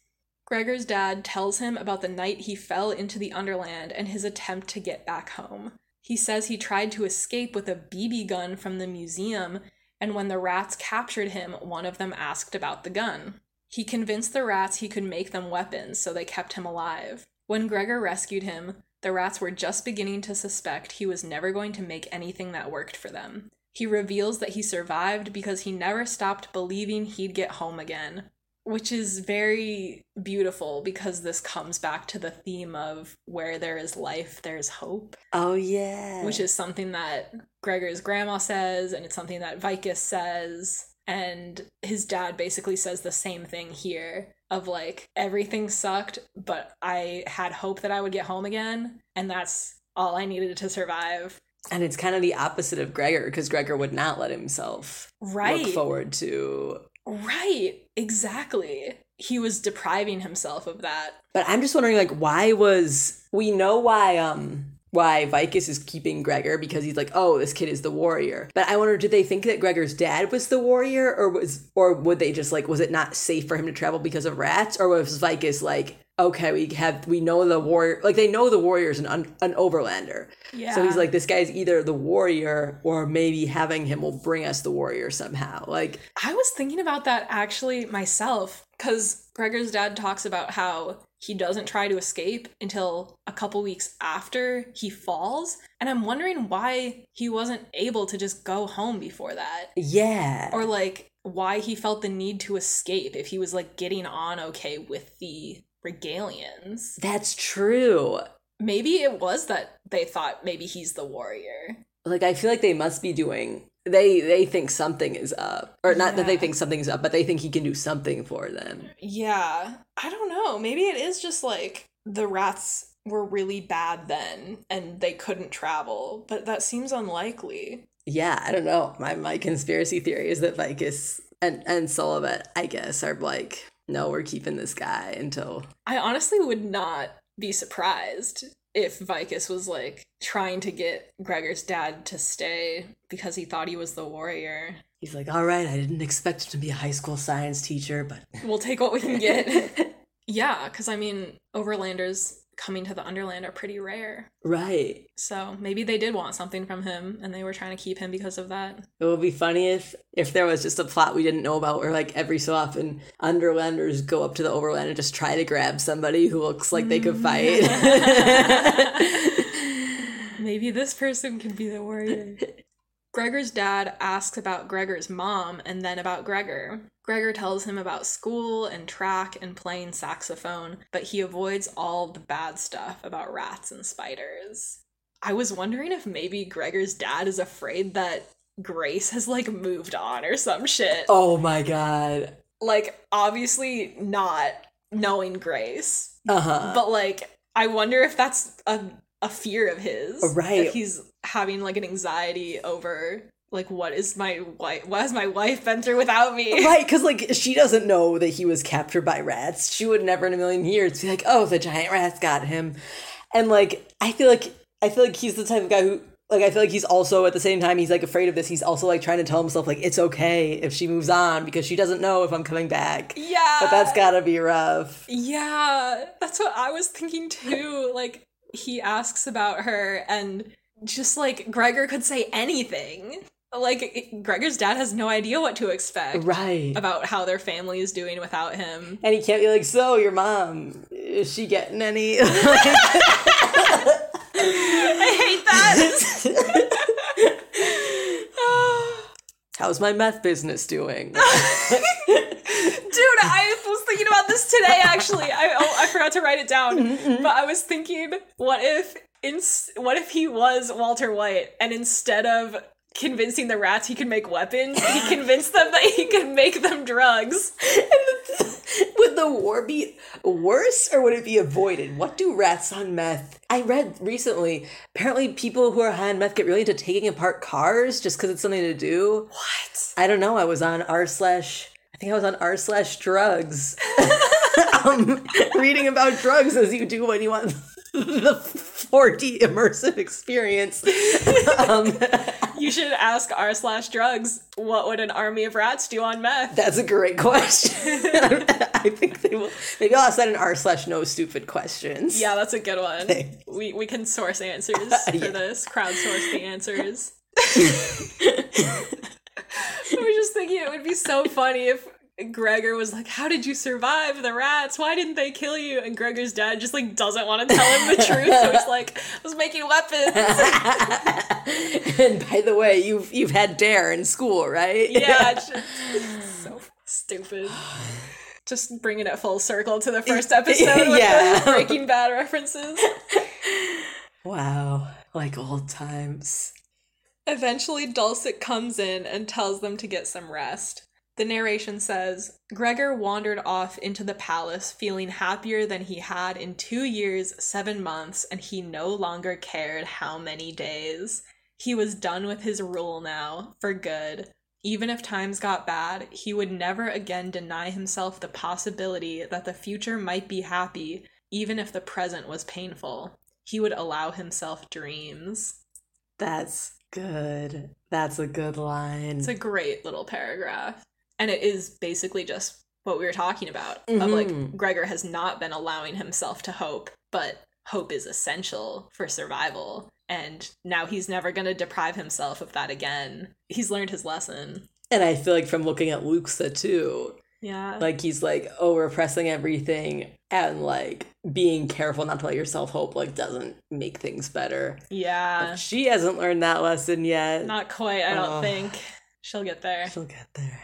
Gregor's dad tells him about the night he fell into the Underland and his attempt to get back home. He says he tried to escape with a BB gun from the museum, and when the rats captured him, one of them asked about the gun. He convinced the rats he could make them weapons, so they kept him alive. When Gregor rescued him, The rats were just beginning to suspect he was never going to make anything that worked for them. He reveals that he survived because he never stopped believing he'd get home again, which is very beautiful because this comes back to the theme of where there is life, there's hope, Oh yeah. which is something that Gregor's grandma says, and it's something that Vicus says. And his dad basically says the same thing here of like, everything sucked, but I had hope that I would get home again, and that's all I needed to survive. And it's kind of the opposite of Gregor because Gregor would not let himself Right. look forward to. Right, exactly. He was depriving himself of that. But I'm just wondering, like, why was we know why um why Vicus is keeping Gregor because he's like, oh, this kid is the warrior. But I wonder, did they think that Gregor's dad was the warrior, or was, or would they just like, was it not safe for him to travel because of rats, or was Vicus like, okay, we have, we know the warrior, like they know the warrior's an un, an overlander, Yeah. so he's like, this guy's either the warrior, or maybe having him will bring us the warrior somehow. Like, I was thinking about that actually myself because Gregor's dad talks about how he doesn't try to escape until a couple weeks after he falls. And I'm wondering why he wasn't able to just go home before that. yeah, Or like why he felt the need to escape if he was like getting on okay with the regalians. that's true. Maybe it was that they thought maybe he's the warrior. like I feel like they must be doing they they think something is up or not that they Yeah. think something's up but they think he can do something for them Yeah, I don't know. Maybe it is just like the rats were really bad then and they couldn't travel, but that seems unlikely. yeah i don't know my my conspiracy theory is that vicus and and Solovet, i guess are like no we're keeping this guy until I honestly would not be surprised if Vicus was like trying to get Gregor's dad to stay because he thought he was the warrior. he's like all right i didn't expect him to be a high school science teacher but We'll take what we can get. yeah, because I mean, overlanders coming to the Underland are pretty rare. right So maybe they did want something from him and they were trying to keep him because of that. it would be funny if if there was just a plot we didn't know about where like every so often underlanders go up to the overland and just try to grab somebody who looks like they could mm. fight Maybe this person could be the warrior. Gregor's dad asks about Gregor's mom and then about Gregor. Gregor tells him about school and track and playing saxophone, but he avoids all the bad stuff about rats and spiders. I was wondering if maybe Gregor's dad is afraid that Grace has like moved on or some shit. oh my god Like, obviously not knowing Grace, uh-huh but like i wonder if that's a, a fear of his oh, Right. if he's having like an anxiety over like what is my wife what has my wife been through without me Right, because like she doesn't know that he was captured by rats. She would never in a million years be like, "Oh, the giant rats got him," and like I feel like I feel like he's the type of guy who like I feel like he's also at the same time he's like afraid of this. He's also like trying to tell himself like it's okay if she moves on because she doesn't know if I'm coming back. yeah But that's gotta be rough. yeah that's what i was thinking too like he asks about her and just like gregor could say anything like gregor's dad has no idea what to expect Right. about how their family is doing without him And he can't be like, so your mom is she getting any? i hate that How's my meth business doing? Dude, I was thinking about this today. Actually, I oh, I forgot to write it down, mm-hmm, mm-hmm. but I was thinking, what if in what if he was Walter White, and instead of convincing the rats he could make weapons, he convinced them that he could make them drugs. would the war be worse or would it be avoided? What do rats on meth? I read recently, apparently people who are high on meth get really into taking apart cars just because it's something to do. What? I don't know. I was on r slash. I think I was on r slash drugs, um, reading about drugs as you do when you want the 4D immersive experience. Um, You should ask r slash drugs. What would an army of rats do on meth? that's a great question. I think they will. Maybe I'll ask that in r slash no stupid questions. Yeah, that's a good one. Thanks. We we can source answers for Yeah. this. Crowdsource the answers. I was just thinking it would be so funny if Gregor was like, How did you survive the rats? Why didn't they kill you? And Gregor's dad just like doesn't want to tell him the truth. So he's like, I was making weapons. and by the way, you've you've had dare in school, right? yeah, it's just so stupid. Just bringing it full circle to the first episode with Yeah. the Breaking Bad references. Wow. Like old times. Eventually, Dulcet comes in and tells them to get some rest. The narration says Gregor wandered off into the palace feeling happier than he had in two years, seven months, and he no longer cared how many days. He was done with his rule now, for good. Even if times got bad, he would never again deny himself the possibility that the future might be happy, even if the present was painful. He would allow himself dreams. That's good. That's a good line. It's a great little paragraph. And it is basically just what we were talking about of mm-hmm. like. Gregor has not been allowing himself to hope, but hope is essential for survival. And now he's never going to deprive himself of that again. He's learned his lesson. and I feel like from looking at Luxa too, Yeah. like he's like, oh, repressing everything and like being careful not to let yourself hope like doesn't make things better. yeah. But she hasn't learned that lesson yet. Not quite, I don't think. She'll get there. She'll get there.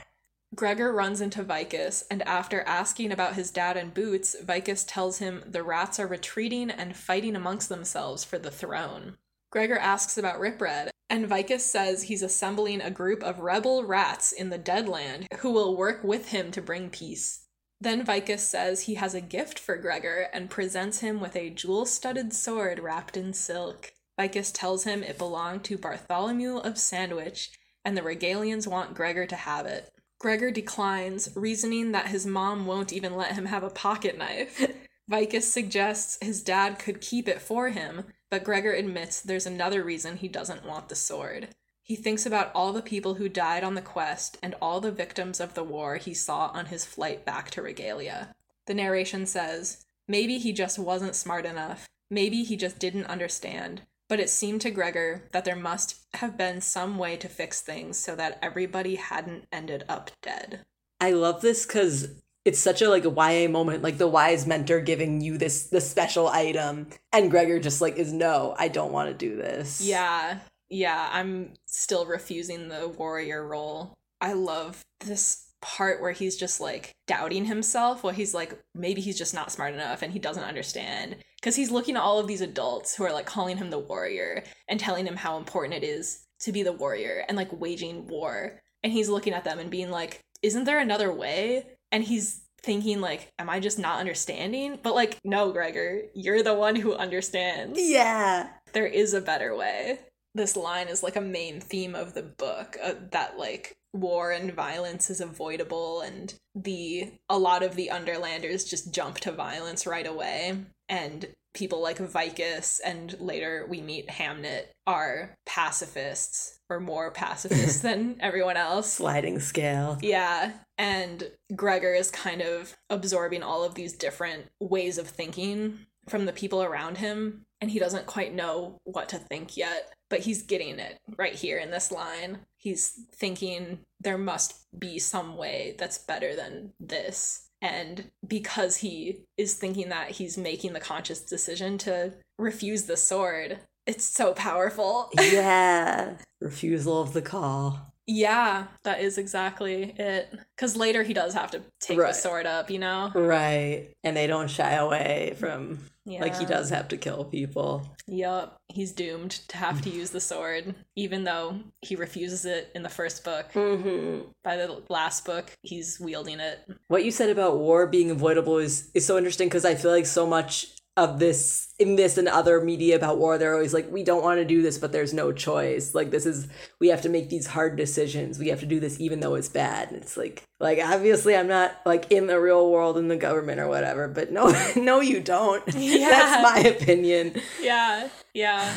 Gregor runs into Vicus, and after asking about his dad and Boots, Vicus tells him the rats are retreating and fighting amongst themselves for the throne. Gregor asks about Ripred, and Vicus says he's assembling a group of rebel rats in the Deadland who will work with him to bring peace. Then Vicus says he has a gift for Gregor and presents him with a jewel studded sword wrapped in silk. Vicus tells him it belonged to Bartholomew of Sandwich, and the Regalians want Gregor to have it. Gregor declines, reasoning that his mom won't even let him have a pocket knife. Vicus suggests his dad could keep it for him, but Gregor admits there's another reason he doesn't want the sword. He thinks about all the people who died on the quest and all the victims of the war he saw on his flight back to Regalia. The narration says, Maybe he just wasn't smart enough. Maybe he just didn't understand. But it seemed to Gregor that there must have been some way to fix things so that everybody hadn't ended up dead. I love this because it's such a like a YA moment, like the wise mentor giving you this the special item, and Gregor just like is no, I don't want to do this. Yeah, yeah, I'm still refusing the warrior role. I love this part where he's just like doubting himself, where he's like, maybe he's just not smart enough and he doesn't understand. Because he's looking at all of these adults who are like calling him the warrior and telling him how important it is to be the warrior and like waging war. And he's looking at them and being like, isn't there another way? And he's thinking like am i just not understanding but like no gregor you're the one who understands Yeah. there is a better way. This line is like a main theme of the book uh, that like war and violence is avoidable and the a lot of the underlanders just jump to violence right away and people like Vicus and later we meet Hamnet are pacifists or more pacifist than everyone else. Sliding scale. Yeah, and Gregor is kind of absorbing all of these different ways of thinking from the people around him, and he doesn't quite know what to think yet, but he's getting it right here in this line. He's thinking there must be some way that's better than this. And because he is thinking that he's making the conscious decision to refuse the sword, it's so powerful. Yeah. Refusal of the call. Yeah, that is exactly it. Because later he does have to take Right. the sword up, you know? Right. And they don't shy away from Yeah. like he does have to kill people. Yup. He's doomed to have to use the sword, even though he refuses it in the first book. Mm-hmm. By the last book, he's wielding it. What you said about war being avoidable is is so interesting because I feel like so much of this in this and other media about war they're always like we don't want to do this but there's no choice. Like this is we have to make these hard decisions. We have to do this even though it's bad. And it's like like obviously i'm not like in the real world in the government or whatever but no no you don't. Yeah. that's my opinion. Yeah, yeah.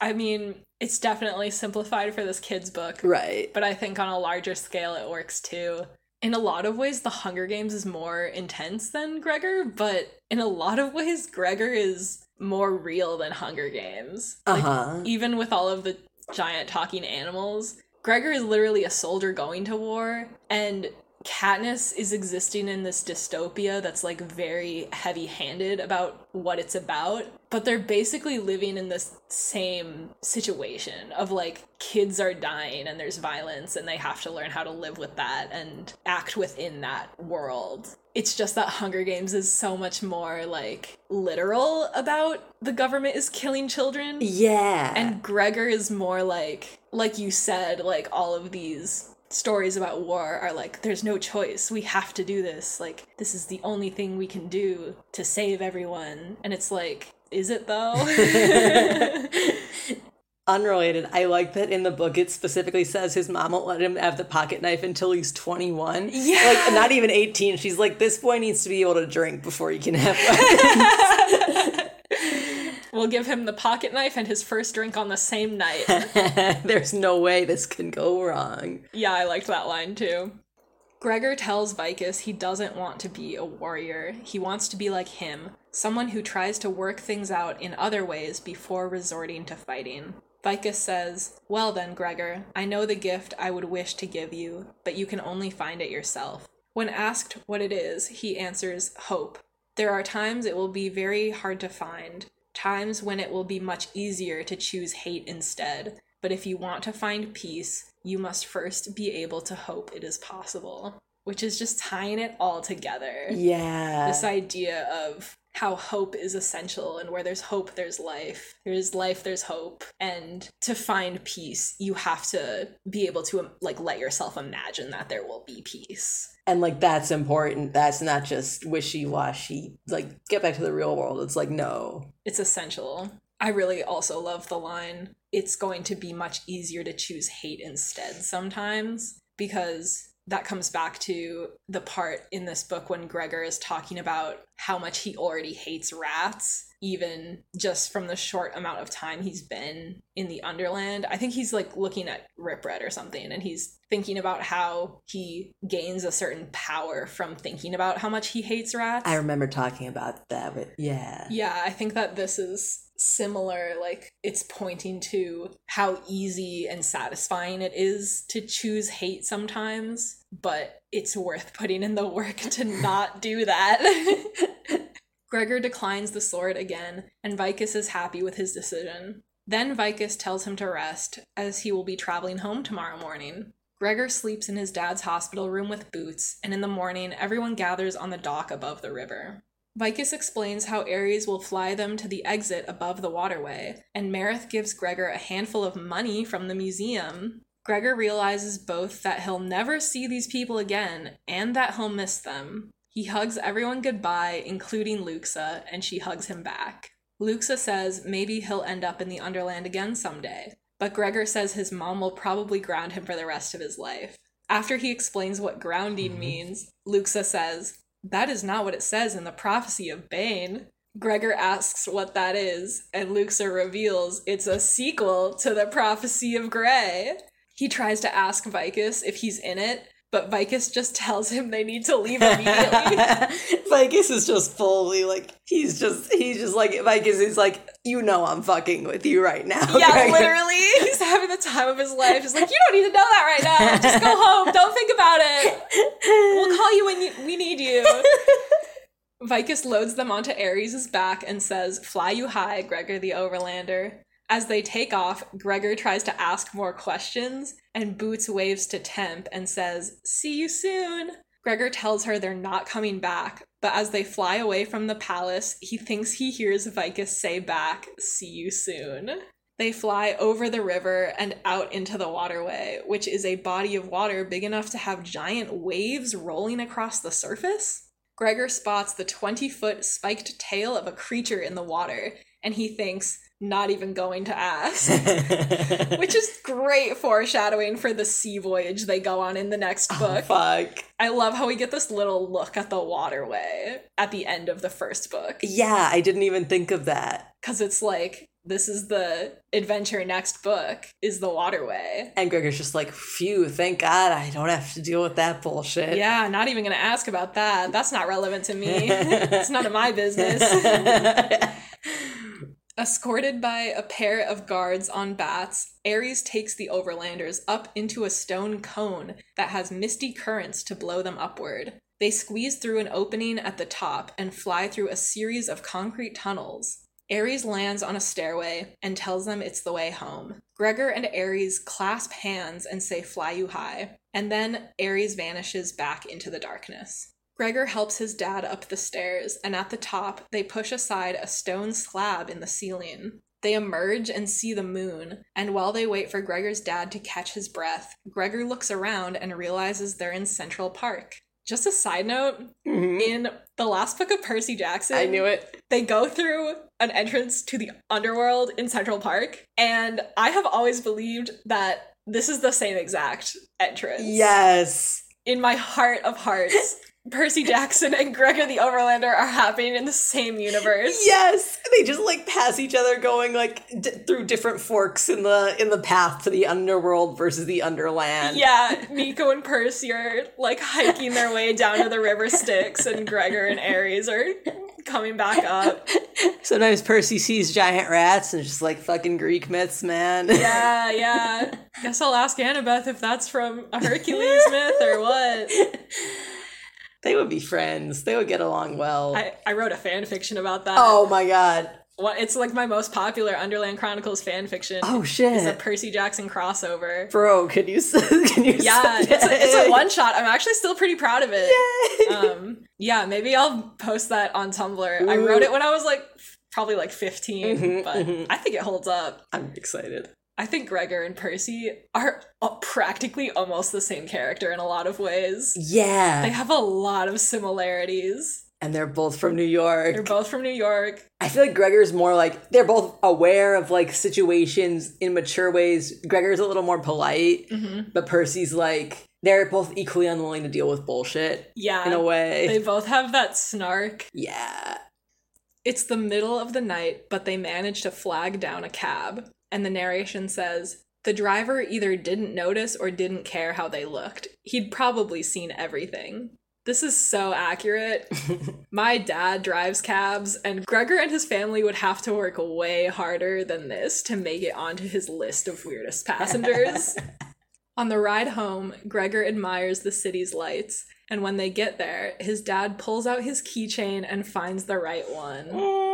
I mean, it's definitely simplified for this kid's book, right. But I think on a larger scale it works too. In a lot of ways, The Hunger Games is more intense than Gregor, but in a lot of ways, Gregor is more real than Hunger Games. Uh-huh even with all of the giant talking animals, Gregor is literally a soldier going to war, and Katniss is existing in this dystopia that's like very heavy handed about what it's about, but they're basically living in this same situation of like kids are dying and there's violence and they have to learn how to live with that and act within that world. It's just that Hunger Games is so much more like literal about the government is killing children. Yeah. And Gregor is more like, like you said, like all of these stories about war are like, there's no choice. We have to do this. Like, this is the only thing we can do to save everyone. And it's like, is it though? Unrelated, I like that in the book it specifically says his mom won't let him have the pocket knife until he's 21. Yeah. Like, not even 18. She's like, this boy needs to be able to drink before he can have weapons. We'll give him the pocket knife and his first drink on the same night. There's no way this can go wrong. Yeah, I liked that line too. Gregor tells Vicus he doesn't want to be a warrior. He wants to be like him, someone who tries to work things out in other ways before resorting to fighting. Vicus says, Well then, Gregor, I know the gift I would wish to give you, but you can only find it yourself. When asked what it is, he answers, Hope. There are times it will be very hard to find, times when it will be much easier to choose hate instead. But if you want to find peace, you must first be able to hope it is possible. Which is just tying it all together. Yeah. This idea of how hope is essential and where there's hope there's life there's life there's hope and to find peace you have to be able to um, like let yourself imagine that there will be peace and like that's important. That's not just wishy-washy. Like get back to the real world. It's like no. It's essential. I really also love the line it's going to be much easier to choose hate instead sometimes because that comes back to the part in this book when Gregor is talking about how much he already hates rats, even just from the short amount of time he's been in the Underland. I think he's like looking at Ripred or something, and he's thinking about how he gains a certain power from thinking about how much he hates rats. I remember talking about that, but yeah. Yeah, I think that this is similar like it's pointing to how easy and satisfying it is to choose hate sometimes but it's worth putting in the work to not do that. Gregor declines the sword again and vicus is happy with his decision. Then vicus tells him to rest as he will be traveling home tomorrow morning. Gregor sleeps in his dad's hospital room with Boots, and in the morning, everyone gathers on the dock above the river. Vicus explains how Ares will fly them to the exit above the waterway, and Mareth gives Gregor a handful of money from the museum. Gregor realizes both that he'll never see these people again and that he'll miss them. He hugs everyone goodbye, including Luxa, and she hugs him back. Luxa says maybe he'll end up in the Underland again someday, but Gregor says his mom will probably ground him for the rest of his life. After he explains what grounding mm-hmm. means, Luxa says, that is not what it says in the prophecy of Bane. Gregor asks what that is, and Luxa reveals it's a sequel to the prophecy of Grey. He tries to ask Vicus if he's in it, but Vicus just tells him they need to leave immediately. Vicus is just fully like he's just he's just like Vicus is like you know I'm fucking with you right now. yeah, Gregor." literally. He's having the time of his life. He's like, you don't need to know that right now. Just go home. Don't think about it. We'll call you when you, we need you. Vicus loads them onto Ares' back and says, Fly you high, Gregor the Overlander. As they take off, Gregor tries to ask more questions, and Boots waves to Temp and says, See you soon. Gregor tells her they're not coming back, but as they fly away from the palace, he thinks he hears Vicus say back, See you soon. They fly over the river and out into the waterway, which is a body of water big enough to have giant waves rolling across the surface. Gregor spots the 20 foot spiked tail of a creature in the water, and he thinks, not even going to ask. Which is great foreshadowing for the sea voyage they go on in the next Oh, book. fuck. I love how we get this little look at the waterway at the end of the first book. Yeah, I didn't even think of that. Because it's like, this is the adventure next book, is the waterway. And Gregor's just like, phew, thank God I don't have to deal with that bullshit. Yeah, not even gonna ask about that. That's not relevant to me. it's none of my business. Escorted by a pair of guards on bats, Ares takes the overlanders up into a stone cone that has misty currents to blow them upward. They squeeze through an opening at the top and fly through a series of concrete tunnels. Ares lands on a stairway and tells them it's the way home. Gregor and Ares clasp hands and say, Fly you high. And then Ares vanishes back into the darkness. Gregor helps his dad up the stairs, and at the top, they push aside a stone slab in the ceiling. They emerge and see the moon, and while they wait for Gregor's dad to catch his breath, Gregor looks around and realizes they're in Central Park. Just a side note, Mhm. in the last book of Percy Jackson, I knew it. they go through an entrance to the underworld in Central Park, and I have always believed that this is the same exact entrance. Yes. In my heart of hearts, Percy Jackson and Gregor the Overlander are happening in the same universe. Yes, they just like pass each other, going like d- through different forks in the in the path to the underworld versus the underland. Yeah, Nico and Percy are like hiking their way down to the river Styx, and Gregor and Ares are coming back up. Sometimes Percy sees giant rats and just like fucking Greek myths, man. Yeah, yeah. Guess I'll ask Annabeth if that's from a Hercules myth or what. they would be friends. They would get along well. I, I wrote a fan fiction about that. oh my god. What it's like my most popular Underland Chronicles fan fiction. Oh shit! It's a. Percy Jackson crossover. Bro, can you can you Yeah, it's a, it's a one shot. I'm actually still pretty proud of it. Yay. Um, yeah, maybe I'll post that on Tumblr. I wrote it when I was like probably like 15, Mhm, but mhm. I think it holds up. I'm excited. I think Gregor and Percy are uh, practically almost the same character in a lot of ways. Yeah. They have a lot of similarities. And they're both from New York. They're both from New York. I feel like Gregor's more like they're both aware of like situations in mature ways. Gregor's a little more polite, hmm but Percy's like they're both equally unwilling to deal with bullshit Yeah. in a way. They both have that snark. yeah. It's the middle of the night, but they manage to flag down a cab. And the narration says the driver either didn't notice or didn't care how they looked. He'd probably seen everything. This is so accurate. My dad drives cabs, and Gregor and his family would have to work way harder than this to make it onto his list of weirdest passengers. On the ride home, Gregor admires the city's lights, and when they get there, his dad pulls out his keychain and finds the right one.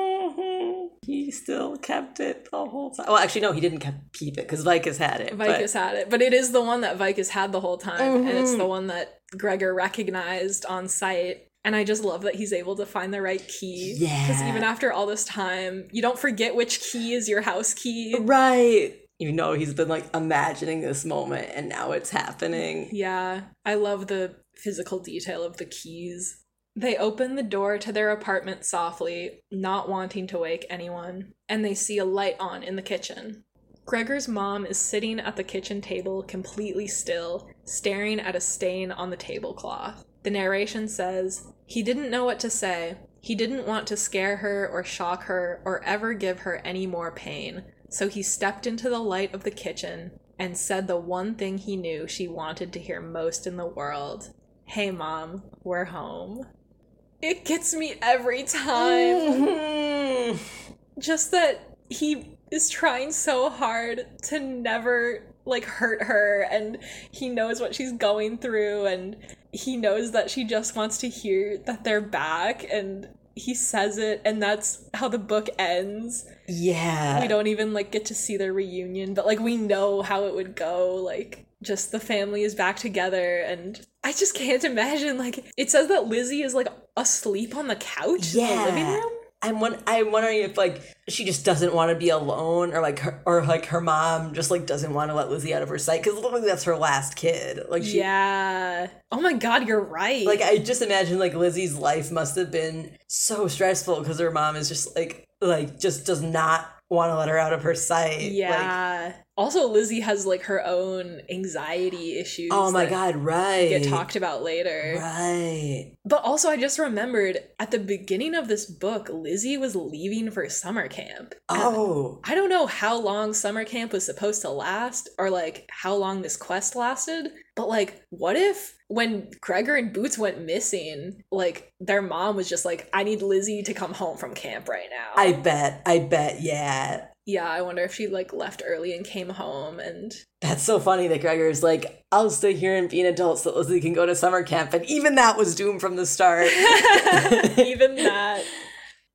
He still kept it the whole time. Well, actually, no, he didn't keep it because Vicus had it. but- Vicus had it, but it is the one that Vicus had the whole time, and it's the mm-hmm. one that Gregor recognized on sight. And I just love that he's able to find the right key. Yeah. Because even after all this time, you don't forget which key is your house key. Right. You know, he's been like imagining this moment and now it's happening. Yeah, I love the physical detail of the keys. They open the door to their apartment softly, not wanting to wake anyone, and they see a light on in the kitchen. Gregor's mom is sitting at the kitchen table completely still, staring at a stain on the tablecloth. The narration says, He didn't know what to say. He didn't want to scare her or shock her or ever give her any more pain. So he stepped into the light of the kitchen and said the one thing he knew she wanted to hear most in the world Hey, mom, we're home. It gets me every time. Mhm. Just that he is trying so hard to never like hurt her and he knows what she's going through and he knows that she just wants to hear that they're back and he says it and that's how the book ends Yeah. we don't even like get to see their reunion but like we know how it would go like just the family is back together and i just can't imagine like it says that lizzie is like asleep on the couch in the living Yeah. room I'm one, I'm wondering if like she just doesn't want to be alone or like her or like her mom just like doesn't want to let Lizzie out of her sight cuz literally that's her last kid. Like she yeah oh my god you're right like I just imagine like Lizzie's life must have been so stressful cuz her mom is just like like just does not want to let her out of her sight. Like, yeah also lizzie has like her own anxiety issues oh my god, right. get talked about later Right. But also, I just remembered at the beginning of this book, Lizzie was leaving for summer camp. Oh. I don't know how long summer camp was supposed to last or like how long this quest lasted, but like, what if when Gregor and Boots went missing, like their mom was just like, I need Lizzie to come home from camp right now? I bet. I bet. Yeah. Yeah, I wonder if she like left early and came home and That's so funny that Gregor's like, I'll stay here and be an adult so Lizzie can go to summer camp. And even that was doomed from the start. even that.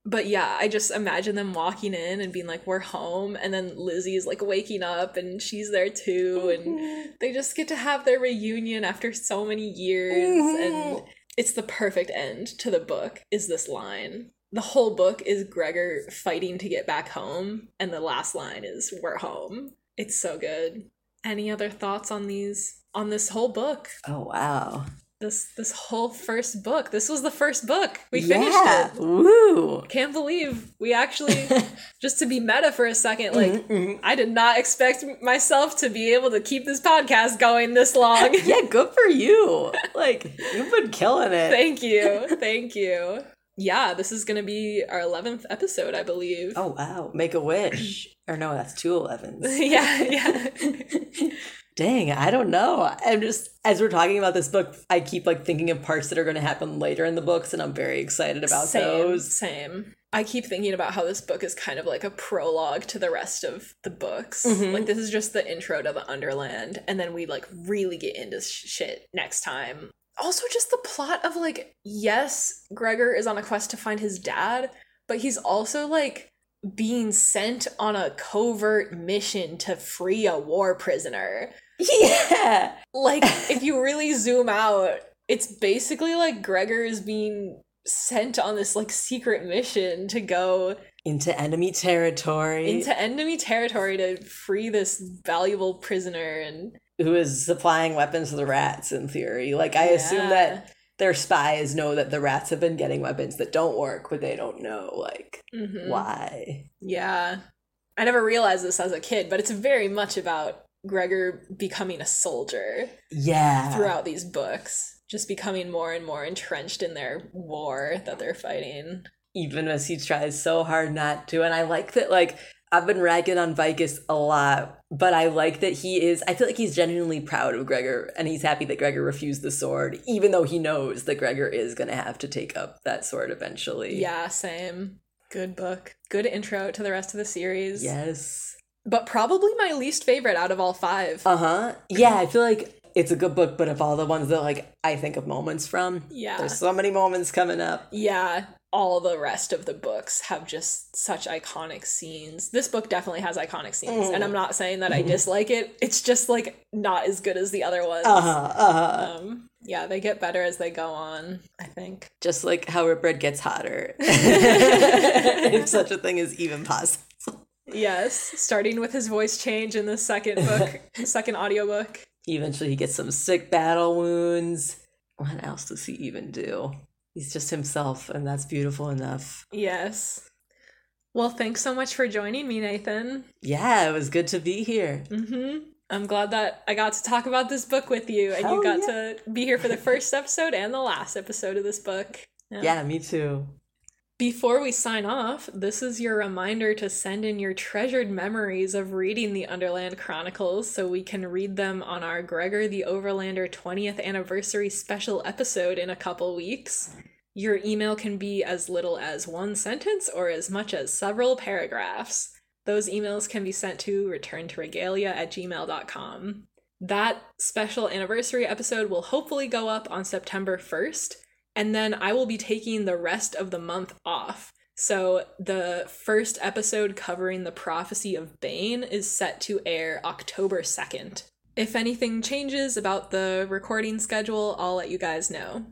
But yeah, I just imagine them walking in and being like, "We're home," and then Lizzie's like waking up and she's there too, and mm-hmm. they just get to have their reunion after so many years, and mm-hmm. it's the perfect end to the book. Is this line? The whole book is Gregor fighting to get back home, and the last line is "We're home." It's so good. Any other thoughts on these on this whole book? oh, wow. This this whole first book. This was the first book. We finished yeah. it. Woo. Can't believe we actually just to be meta for a second like Mhm. I did not expect myself to be able to keep this podcast going this long. yeah, good for you. Like, you've been killing it. Thank you. Thank you. Yeah, this is going to be our 11th episode, I believe. oh, wow. Make a wish. or no, that's two 11s. yeah, yeah. Dang, I don't know. I'm just as we're talking about this book, I keep like thinking of parts that are going to happen later in the books, and I'm very excited about same, those. Same. I keep thinking about how this book is kind of like a prologue to the rest of the books. Mhm. Like this is just the intro to the Underland, and then we like really get into sh- shit next time. Also, just the plot of like, yes, Gregor is on a quest to find his dad, but he's also like being sent on a covert mission to free a war prisoner. Yeah, Like, if you really zoom out, it's basically like Gregor is being sent on this like secret mission to go into enemy territory. into enemy territory to free this valuable prisoner and who is supplying weapons to the rats? In theory, like I assume that their spies know that the rats have been getting weapons that don't work, but they don't know like Mhm. why. yeah i never realized this as a kid but it's very much about gregor becoming a soldier Yeah, throughout these books just becoming more and more entrenched in their war that they're fighting even as he tries so hard not to. And I like that, like, I've been ragging on Vicus a lot, but I like that he is, I feel like he's genuinely proud of Gregor and he's happy that Gregor refused the sword, even though he knows that Gregor is going to have to take up that sword eventually. yeah same good book good intro to the rest of the series Yes. but probably my least favorite out of all five Uh huh. Yeah, I feel like it's a good book, but of all the ones that, like, I think of moments from, yeah there's so many moments coming up. yeah all the rest of the books have just such iconic scenes this book definitely has iconic scenes and i'm not saying that i dislike it it's just like not as good as the other ones Uh huh. Uh huh. um yeah they get better as they go on i think Just like how Ripred gets hotter. if such a thing is even possible. yes starting with his voice change in the second book second audiobook Eventually, he gets some sick battle wounds. What else does he even do? He's just himself, and that's beautiful enough. yes well thanks so much for joining me nathan Yeah, it was good to be here. hmm I'm glad that I got to talk about this book with you, and Hell you got yeah. to be here for the first episode and the last episode of this book. Yeah, me too. Before we sign off, this is your reminder to send in your treasured memories of reading the Underland Chronicles so we can read them on our Gregor the Overlander 20th anniversary special episode in a couple weeks. Your email can be as little as one sentence or as much as several paragraphs. Those emails can be sent to returntoregalia at gmail.com. That special anniversary episode will hopefully go up on September 1st, and then I will be taking the rest of the month off. So the first episode covering the prophecy of Bane is set to air October 2nd. If anything changes about the recording schedule, I'll let you guys know.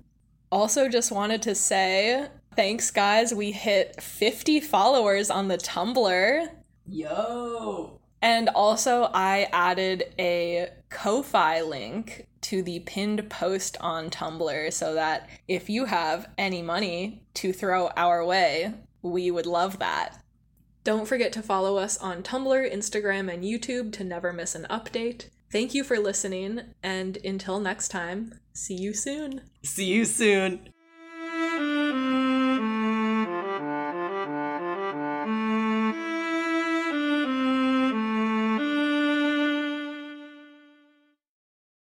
Also, just wanted to say thanks, guys. We hit 50 followers on the Tumblr. Yo! And also, I added a Ko-Fi link to the pinned post on Tumblr so that if you have any money to throw our way, we would love that. Don't forget to follow us on Tumblr, Instagram, and YouTube to never miss an update. Thank you for listening, and until next time, see you soon. See you soon.